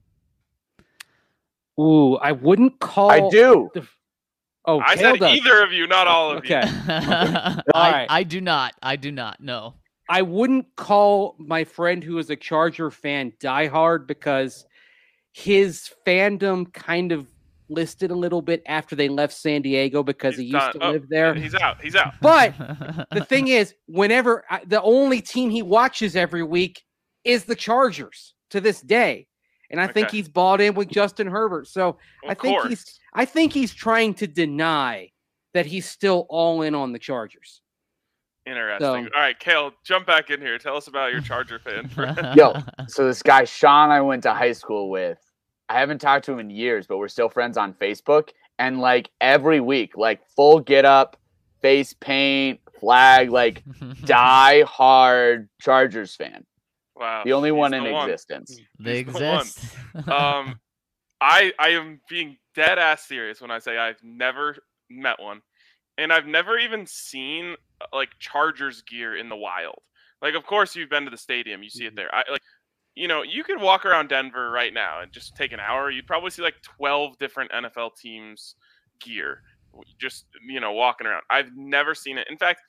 Ooh, I wouldn't call. I do. the- Oh, I Kale said does. either of you, not all of Okay. *laughs* you. I, right. I do not. I do not. No. I wouldn't call my friend who is a Charger fan diehard because his fandom kind of listed a little bit after they left San Diego because he used done. to Oh, live there. He's out. He's out. But *laughs* the thing is, whenever I, the only team he watches every week is the Chargers to this day, and I think he's bought in with Justin Herbert. So Of I think course. he's I think he's trying to deny that he's still all in on the Chargers. Interesting. So- All right, Kale, jump back in here. Tell us about your Charger fan. *laughs* friend. Yo. *laughs* So this guy Sean I went to high school with, I haven't talked to him in years, but we're still friends on Facebook. And like every week, like full get up, face paint, flag, like *laughs* die hard Chargers fan. wow. The only he's one the in one. existence. they He's the exist. um, *laughs* I I am being dead ass serious when I say I've never met one, and I've never even seen uh, like Chargers gear in the wild. Like, of course, you've been to the stadium, you see it there. I like, you know, you could walk around Denver right now and just take an hour. You'd probably see like twelve different NFL teams gear, just you know, walking around. I've never seen it. In fact,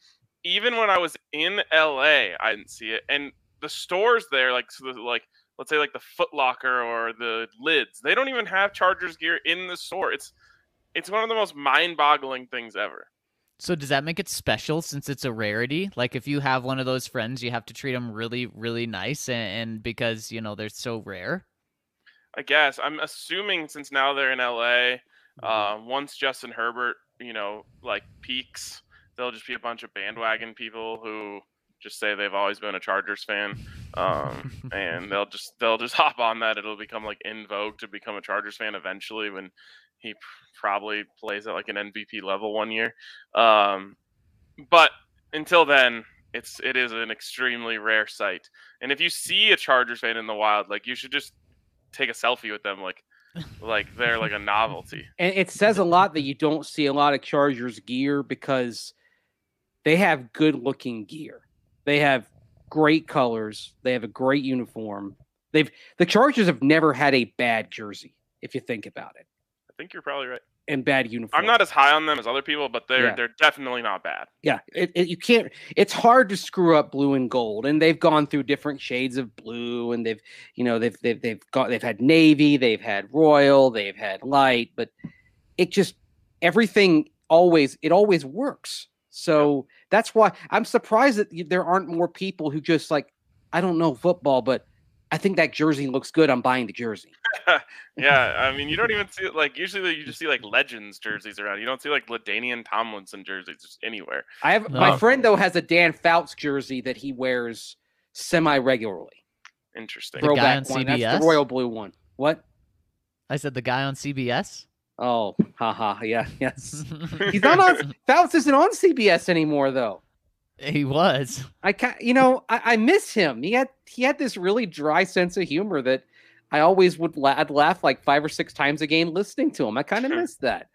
even when I was in LA, I didn't see it, and the stores there, like so the, like let's say like the Foot Locker or the Lids, they don't even have Chargers gear in the store. It's it's one of the most mind-boggling things ever. So does that make it special since it's a rarity? Like if you have one of those friends, you have to treat them really, really nice, and, and because you know they're so rare. I guess I'm assuming since now they're in LA, Mm-hmm. um, once Justin Herbert, you know, like peaks, there'll just be a bunch of bandwagon people who just say they've always been a Chargers fan, um, *laughs* and they'll just they'll just *laughs* hop on that. It'll become like in vogue to become a Chargers fan eventually when he probably plays at like an MVP level one year. Um, but until then, it's it is an extremely rare sight. And if you see a Chargers fan in the wild, like you should just take a selfie with them, like like they're like a novelty. *laughs* And it says a lot that you don't see a lot of Chargers gear because they have good looking gear. They have great colors. They have a great uniform. They've the Chargers have never had a bad jersey, if you think about it, think you're probably right. and bad uniform. I'm not as high on them as other people, but they're Yeah. they're definitely not bad. Yeah, it, it, you can't. It's hard to screw up blue and gold, and they've gone through different shades of blue, and they've, you know, they've they've they've got they've had navy, they've had royal, they've had light, but it just everything always it always works. So that's why I'm surprised that there aren't more people who just like I don't know football, but I think that jersey looks good. I'm buying the jersey. *laughs* Yeah, I mean, you don't even see like usually you just see like *laughs* legends jerseys around. You don't see like LaDainian Tomlinson jerseys just anywhere. I have my friend though has a Dan Fouts jersey that he wears semi regularly. Interesting. The guy on Throwback one. That's CBS? the royal blue one. What? I said the guy on CBS. Oh, haha, yeah, yes. *laughs* He's not on. Fouts isn't on CBS anymore, though. He was. I ca you know, I, I miss him. He had he had this really dry sense of humor that I always would la- I'd laugh like five or six times a game listening to him. I kind of miss that.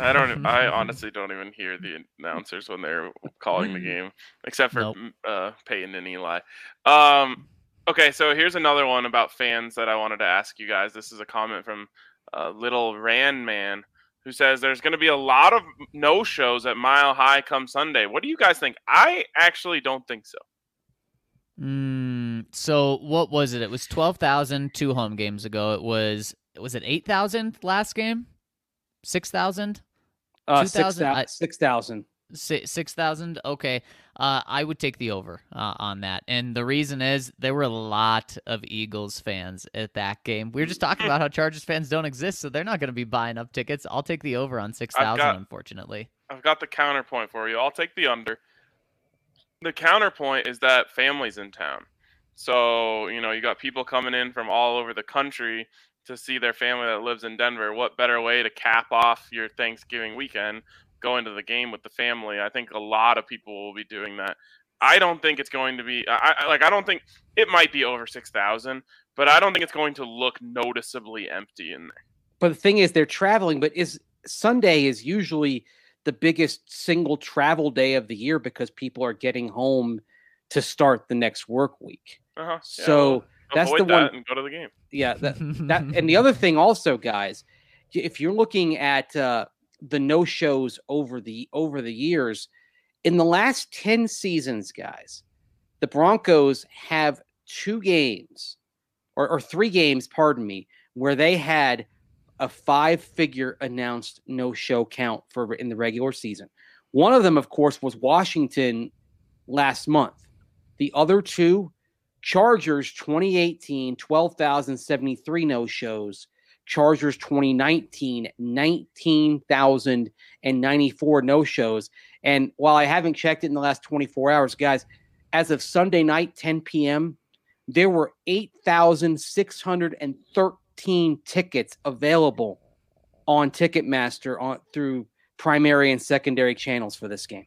I don't. *laughs* I honestly don't even hear the announcers when they're calling the Mm. game, except for Nope. uh, Peyton and Eli. Um, okay, so here's another one about fans that I wanted to ask you guys. This is a comment from uh, Little Ran Man who says there's going to be a lot of no shows at Mile High come Sunday. What do you guys think? I actually don't think so. Mm, so what was it? It was twelve thousand two home games ago. It was was it eight thousand last game? Six thousand? Uh, 2000, I- six six thousand. Si- Six thousand. Okay, uh, I would take the over uh, on that, and the reason is there were a lot of Eagles fans at that game. We were just talking about how *laughs* Chargers fans don't exist, so they're not going to be buying up tickets. I'll take the over on six thousand. Unfortunately, I've got the counterpoint for you. I'll take the under. the counterpoint is that families in town. So, you know, you got people coming in from all over the country to see their family that lives in Denver. What better way to cap off your Thanksgiving weekend? Going to the game with the family. I think a lot of people will be doing that. I don't think it's going to be I, I like I don't think it might be over 6,000, but I don't think it's going to look noticeably empty in there. But the thing is they're traveling, but is Sunday is usually the biggest single travel day of the year because people are getting home to start the next work week. Uh-huh. Yeah, So well, that's avoid the that one- and go to the game. yeah, that, that and the *laughs* other thing also, guys, if you're looking at uh, the no shows over the over the years, in the last ten seasons, guys, the Broncos have two games or, or three games, pardon me, where they had a five-figure announced no-show count for in the regular season. One of them, of course, was Washington last month. The other two, Chargers 2018, 12,073 no shows. Chargers 2019, 19,094 no shows. And while I haven't checked it in the last 24 hours, guys, as of Sunday night, 10 p.m., there were 8,613 tickets available on Ticketmaster on through primary and secondary channels for this game.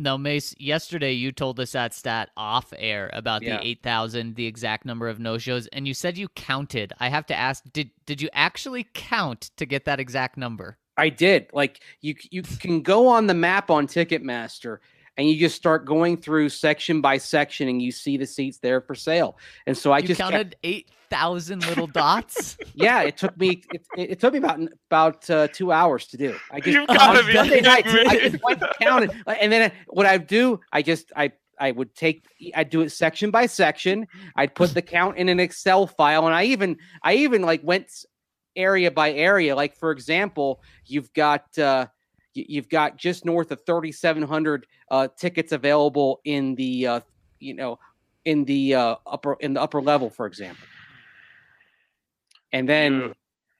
No, Mace, yesterday you told us that stat off air about Yeah. the 8,000, the exact number of no-shows, and you said you counted. I have to ask, did did you actually count to get that exact number? I did. Like you you can go on the map on Ticketmaster and you just start going through section by section and you see the seats there for sale. And so I you just kept- counted 8,000 little dots? *laughs* yeah, it took me it, it, it took me about about uh, 2 hours to do. I just You've gotta on be Sunday night, I just went and counted and then what I do, I just I I would take I'd do it section by section. I'd put the count in an Excel file and I even I even like went area by area. Like for example, you've got uh y- you've got just north of 3700 uh tickets available in the uh you know in the uh upper in the upper level for example. And then You-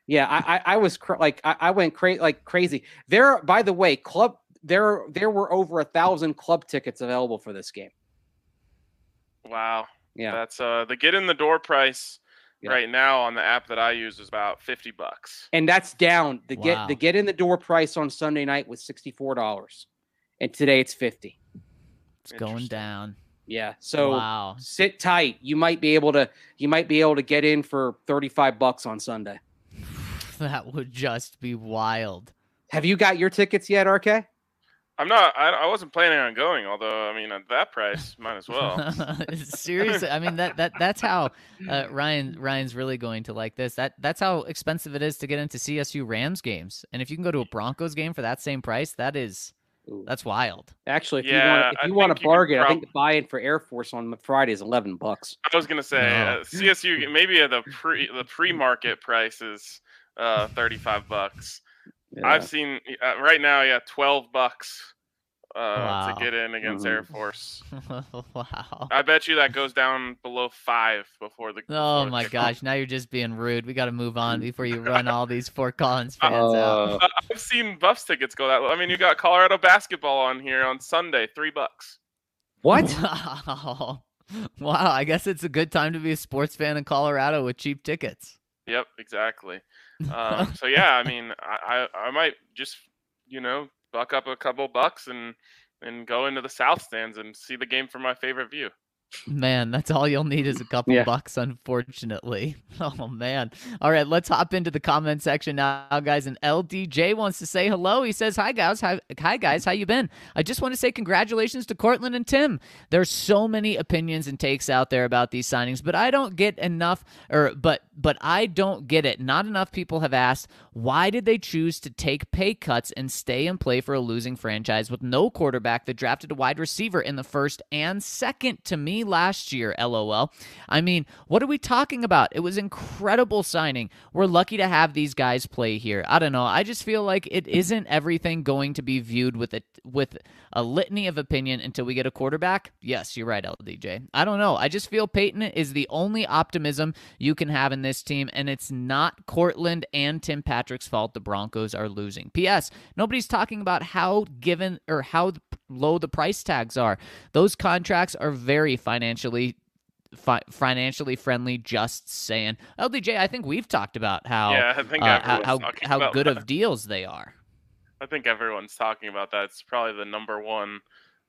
yeah, I I, I was cr- like I, I went crazy like crazy. There by the way, club there there were over a thousand club tickets available for this game. Wow. Yeah. That's uh the get in the door price Yeah. right now on the app that I use is about 50 bucks. and that's down. The get the get in the door price on Sunday night was sixty four dollars, and today it's fifty. It's going down. Yeah, so wow. sit tight. You might be able to you might be able to get in for thirty five bucks on Sunday. *laughs* That would just be wild. Have you got your tickets yet, RK? I'm not I, I wasn't planning on going, although I mean at that price, might as well. *laughs* Seriously, I mean that that that's how uh, Ryan Ryan's really going to like this. That that's how expensive it is to get into CSU Rams games. And if you can go to a Broncos game for that same price, that is that's wild. Actually, if Yeah, you want I if you want think a you could bargain, I think the buy in for Air Force on Friday is eleven bucks. I was gonna say No. uh, CSU maybe at the pre the pre market price is uh 35 bucks. I've seen uh, right now, yeah, 12 bucks uh Wow. to get in against Air Force. *laughs* wow. I bet you that goes down below five before the. Oh before my kickoff. gosh! Now you're just being rude. We got to move on before you *laughs* run all these Fort Collins Uh, fans out. Uh, *laughs* I've seen Buffs tickets go that low. I mean, you got Colorado basketball on here on Sunday, three bucks. what? Wow. Wow. I guess it's a good time to be a sports fan in Colorado with cheap tickets. Yep, exactly. Um, so yeah, I mean, I, I I might just you know buck up a couple bucks and and go into the south stands and see the game from my favorite view. Man, that's all you'll need is a couple Yeah. bucks, unfortunately. *laughs* Oh man. All right, let's hop into the comment section now, guys. And LDJ wants to say hello. He says, "Hi guys, hi, hi guys, how you been? I just want to say congratulations to Courtland and Tim. There's so many opinions and takes out there about these signings, but I don't get enough, or but but I don't get it. Not enough people have asked why did they choose to take pay cuts and stay and play for a losing franchise with no quarterback that drafted a wide receiver in the first and second to me last year, lol. I mean, what are we talking about? It was incredible signing. We're lucky to have these guys play here. I don't know. I just feel like it isn't everything going to be viewed with a with a litany of opinion until we get a quarterback. Yes, you're right, LDJ. I don't know. I just feel Peyton is the only optimism you can have in this team, and it's not Courtland and Tim Patrick's fault the Broncos are losing. P.S. Nobody's talking about how given or how low the price tags are. Those contracts are very financially fi- financially friendly. Just saying, LDJ. I think we've talked about how Yeah, I think uh, how how, good that. of deals they are. I think everyone's talking about that. It's probably the number one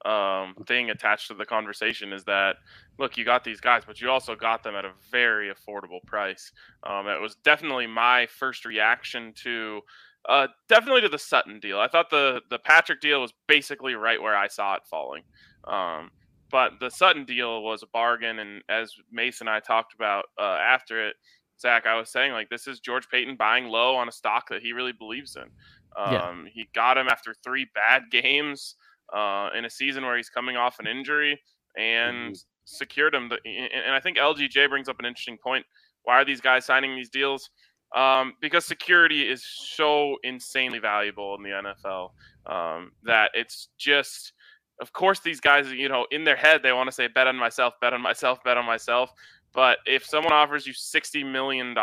um, thing attached to the conversation is that look, you got these guys, but you also got them at a very affordable price. Um, it was definitely my first reaction to uh, definitely to the Sutton deal. I thought the the Patrick deal was basically right where I saw it falling. Um, but the Sutton deal was a bargain, and as Mason and I talked about uh, after it, Zac, I was saying like this is George Paton buying low on a stock that he really believes in. Um, Yeah. He got him after three bad games uh, in a season where he's coming off an injury and secured him. The, and I think LDJ brings up an interesting point. Why are these guys signing these deals? Um, because security is so insanely valuable in the NFL um, that it's just, of course, these guys, you know, in their head, they want to say, bet on myself, bet on myself, bet on myself. But if someone offers you $60 million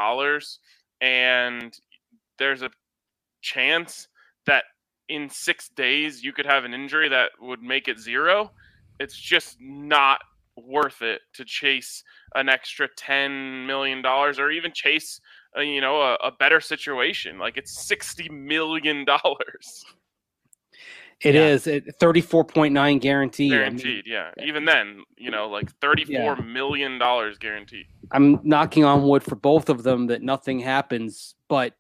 and there's a chance that in six days you could have an injury that would make it zero, it's just not worth it to chase an extra $10 million or even chase, uh, you know, a, a better situation. Like it's $60 million It Yeah. is at thirty-four point nine guaranteed. I mean, guaranteed. Yeah. Even then, you know, like thirty-four million dollars guaranteed. I'm knocking on wood for both of them that nothing happens, but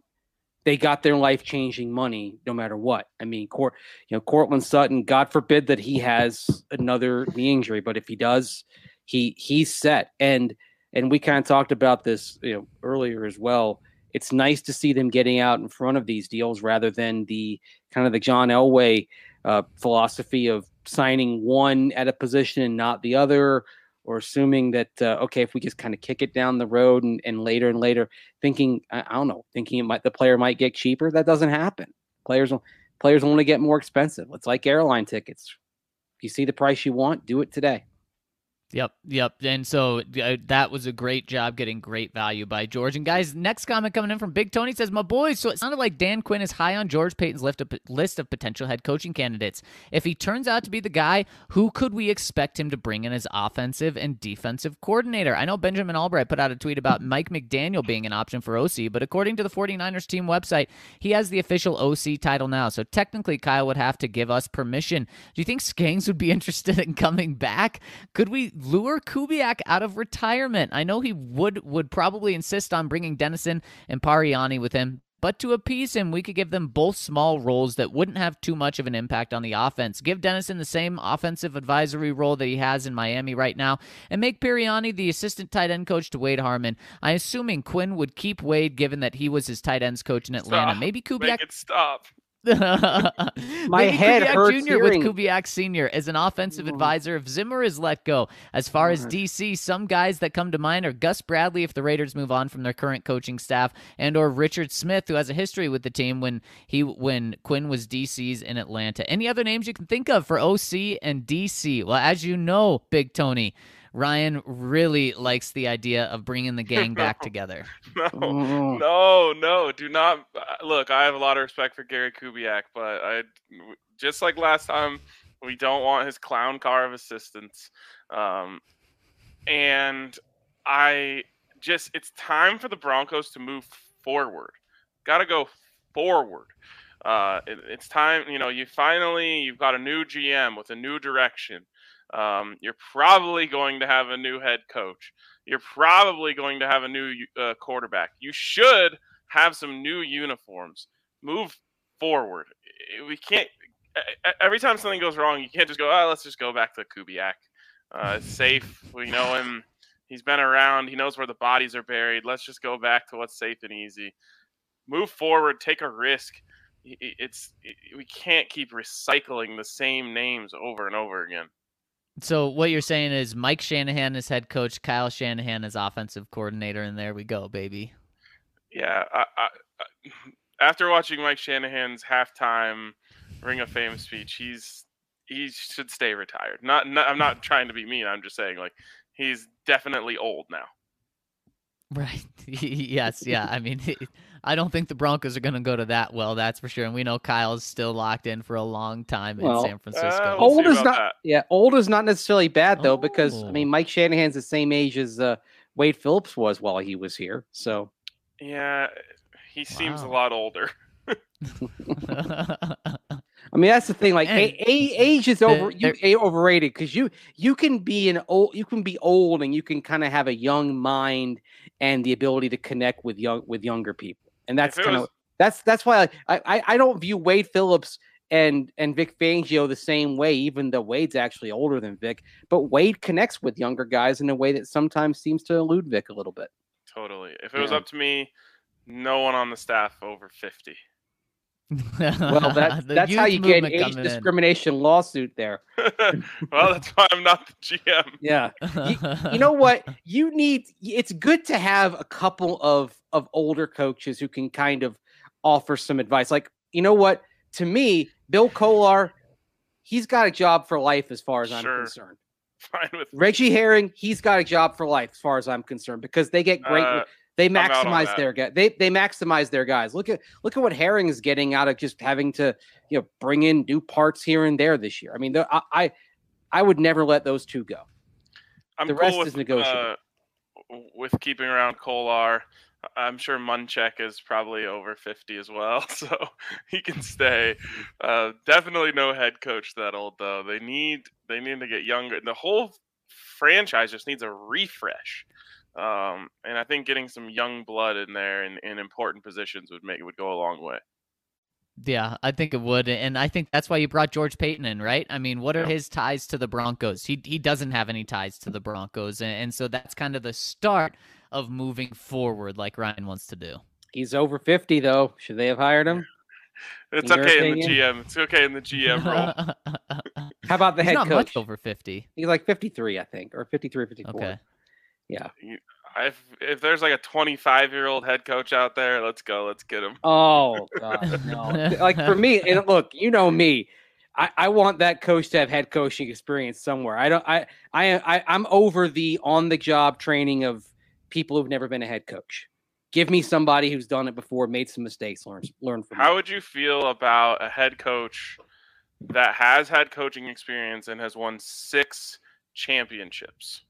they got their life changing money no matter what. I mean, Court, you know, Courtland Sutton, God forbid that he has another knee injury, but if he does, he he's set. And and we kind of talked about this, you know, earlier as well. It's nice to see them getting out in front of these deals rather than the kind of the John Elway uh, philosophy of signing one at a position and not the other, or assuming that uh, okay, if we just kind of kick it down the road and, and later and later, thinking I, I don't know, thinking it might the player might get cheaper. That doesn't happen. Players players only get more expensive. It's like airline tickets. If you see the price you want, do it today. Yep, yep. And so uh, that was a great job getting great value by George. And guys, next comment coming in from Big Tony says, "My boys." So it sounded like Dan Quinn is high on George Paton's list of, list of potential head coaching candidates. If he turns out to be the guy, who could we expect him to bring in as offensive and defensive coordinator? I know Benjamin Albright put out a tweet about Mike McDaniel being an option for OC, but according to the 49ers team website, he has the official OC title now. So technically, Kyle would have to give us permission. Do you think Skangs would be *laughs* interested in coming back? Could we lure Kubiak out of retirement? I know he would would probably insist on bringing Dennison and Pariani with him. But to appease him, we could give them both small roles that wouldn't have too much of an impact on the offense. Give Dennison the same offensive advisory role that he has in Miami right now, and make Pariani the assistant tight end coach to Wade Harman. I'm assuming Quinn would keep Wade, given that he was his tight ends coach in Atlanta. Stop. Maybe Kubiak Make it stop. *laughs* My Maybe head Kubiak hurts Jr. with hearing- Kubiak Sr. as an offensive mm-hmm. advisor if Zimmer is let go. As far as DC, some guys that come to mind are Gus Bradley if the Raiders move on from their current coaching staff, and or Richard Smith who has a history with the team when he when Quinn was DC's in Atlanta. Any other names you can think of for OC and DC? Well, as you know, Big Tony. Ryan really likes the idea of bringing the gang back *laughs* together. No, no, no. Do not uh, look. I have a lot of respect for Gary Kubiak, but I just like last time, we don't want his clown car of assistants. Um, and I just it's time for the Broncos to move forward. Got to go forward. Uh, it, it's time. You know, you finally you've got a new GM with a new direction. Um, you're probably going to have a new head coach. You're probably going to have a new uh, quarterback. You should have some new uniforms. Move forward. We can't. Every time something goes wrong, you can't just go. Oh, let's just go back to Kubiak. Uh, safe. We know him. He's been around. He knows where the bodies are buried. Let's just go back to what's safe and easy. Move forward. Take a risk. It's we can't keep recycling the same names over and over again. So what you're saying is Mike Shanahan is head coach, Kyle Shanahan is offensive coordinator, and there we go, baby. Yeah, I, I, after watching Mike Shanahan's halftime Ring of Fame speech, he's he should stay retired. Not, not I'm not trying to be mean. I'm just saying like he's definitely old now. Right. *laughs* yes. Yeah. I mean, *laughs* I don't think the Broncos are going to go to that well. That's for sure. And we know Kyle's still locked in for a long time in San Francisco. uh, we'll old is not that. yeah old is not necessarily bad though because I Oh. mean Mike Shanahan's the same age as uh, Wade Phillips was while he was here. So Yeah, he seems a lot older. *laughs* I mean that's the thing like a, a, age is over they're- you a, overrated because you you can be an old you can be old and you can kind of have a young mind and the ability to connect with young with younger people and that's kind of was- that's that's why I, I I don't view Wade Phillips and and Vic Fangio the same way, even though Wade's actually older than Vic. But Wade connects with younger guys in a way that sometimes seems to elude Vic a little bit. Totally. If it was up to me, no one on the staff over 50. Well, that, *laughs* that's how you get an age coming in. discrimination lawsuit there. *laughs* well, that's why I'm not the GM. Yeah. you know what you need it's good to have a couple of of older coaches who can kind of offer some advice like you know what to me bill kollar he's got a job for life as far as i'm concerned *laughs* Fine with reggie herring he's got a job for life as far as i'm concerned because they get great Uh, they maximize their guy they they maximize their guys look at look at what herring is getting out of just having to you know bring in new parts here and there this year i mean i i, I would never let those two go I'm the cool rest with, is negotiable. uh, with keeping around Kollar. I'm sure Munchak is probably over 50 as well, *laughs* so he can stay. Uh, definitely no head coach that old though. They need they need to get younger. The whole franchise just needs a refresh. Um, and I think getting some young blood in there in, in important positions would make would go a long way. Yeah, I think it would, and I think that's why you brought George Paton in, right? I mean, what are Yeah. his ties to the Broncos? He he doesn't have any ties to the Broncos, and, and so that's kind of the start of moving forward, like Ryan wants to do. He's over 50 though. Should they have hired him? *laughs* It's In okay in the? GM. It's okay in the GM role. How about the He's head not coach? much over fifty. He's like 53, I think, or 53, 54. Okay. If if there's like a 25 year old head coach out there, let's go. Let's get him. Oh god, *laughs* no. like for me, *laughs* and look, you know me. I, I want that coach to have head coaching experience somewhere. I don't I I, I I'm over the on the job training of people who've never been a head coach. Give me somebody who's done it before, made some mistakes, learn learn from How would you feel about a head coach that has had coaching experience and has won six championships?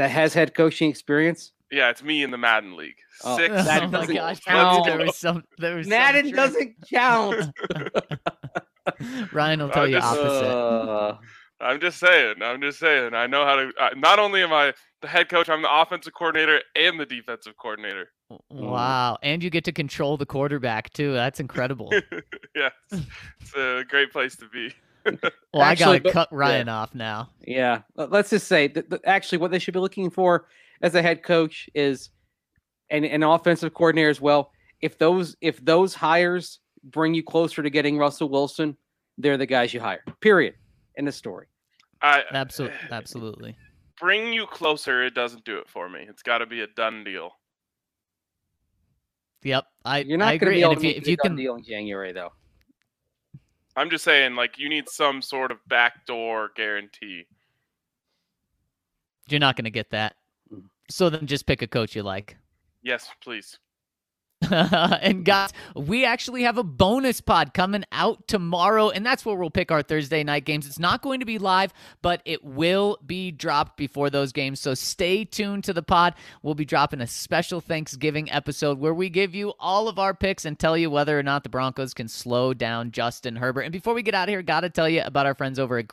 That has head coaching experience? Yeah, it's me in the Madden League. Oh, Six. that oh my doesn't gosh, count. there was some. There was Madden trick. doesn't count. *laughs* *laughs* Ryan will tell I you just, opposite. Uh, I'm just saying. I'm just saying. I know how to. Uh, not only am I the head coach, I'm the offensive coordinator and the defensive coordinator. Wow, and you get to control the quarterback too. That's incredible. *laughs* yeah, it's, it's a great place to be. *laughs* Well, I Actually, gotta but- cut yeah. Ryan off now. Yeah, let- let's just say that that actually what they should be looking for as a head coach is and an offensive coordinator as well. If those if those hires bring you closer to getting Russell Wilson, they're the guys you hire. Period. In the story. I Absolutely, absolutely. bring you closer. It doesn't do it for me. It's got to be a done deal. Yep, I You're not going to agree. be able and to if you, make if the you done can, deal in January though. I'm just saying, like, you need some sort of backdoor guarantee. you're not gonna get that. Mm. So then, just pick a coach you like. Yes, please. *laughs* and guys, we actually have a bonus pod coming out tomorrow, and that's where we'll pick our Thursday night games. It's not going to be live, but it will be dropped before those games. So stay tuned to the pod. We'll be dropping a special Thanksgiving episode where we give you all of our picks and tell you whether or not the Broncos can slow down Justin Herbert. And before we get out of here, got to tell you about our friends over at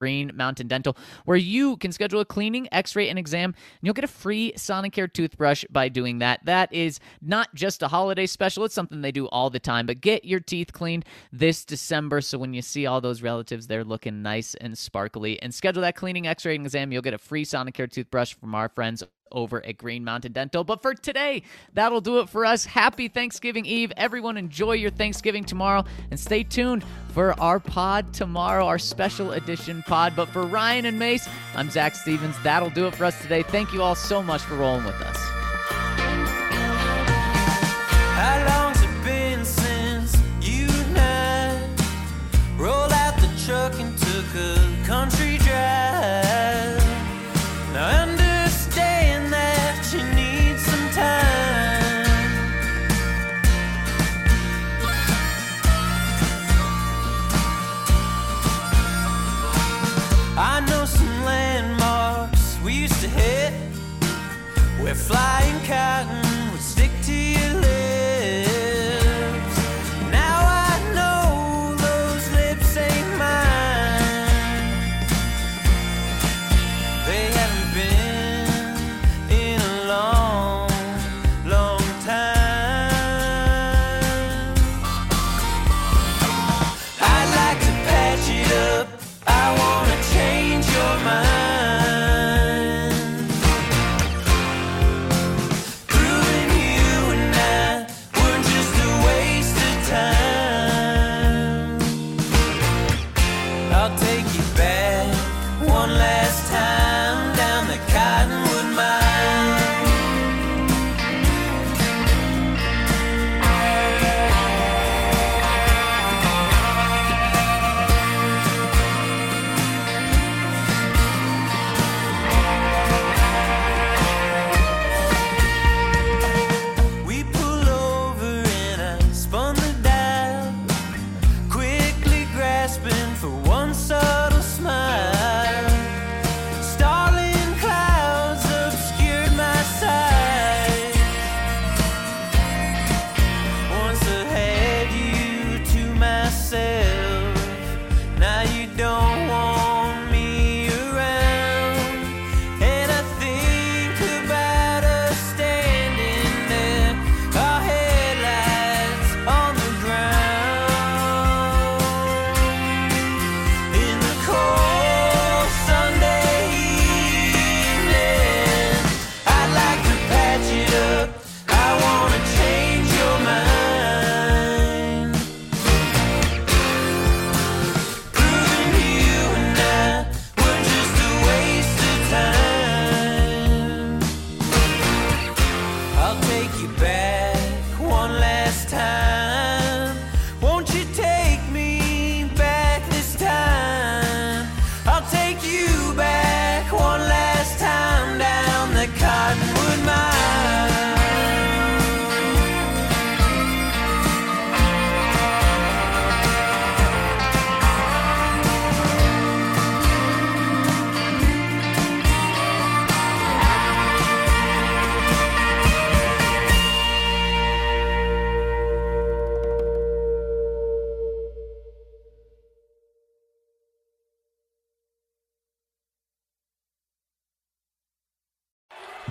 Green Mountain Dental, where you can schedule a cleaning, x ray, and exam, and you'll get a free Sonicare toothbrush by doing that. That is not just a holiday special, it's something they do all the time. But get your teeth cleaned this December so when you see all those relatives, they're looking nice and sparkly. And schedule that cleaning, x ray, and exam, you'll get a free Sonicare toothbrush from our friends over at Green Mountain Dental. But for today, that'll do it for us. Happy Thanksgiving Eve. Everyone enjoy your Thanksgiving tomorrow and stay tuned for our pod tomorrow, our special edition pod. But for Ryan and Mace, I'm Zac Stevens. That'll do it for us today. Thank you all so much for rolling with us. Where flying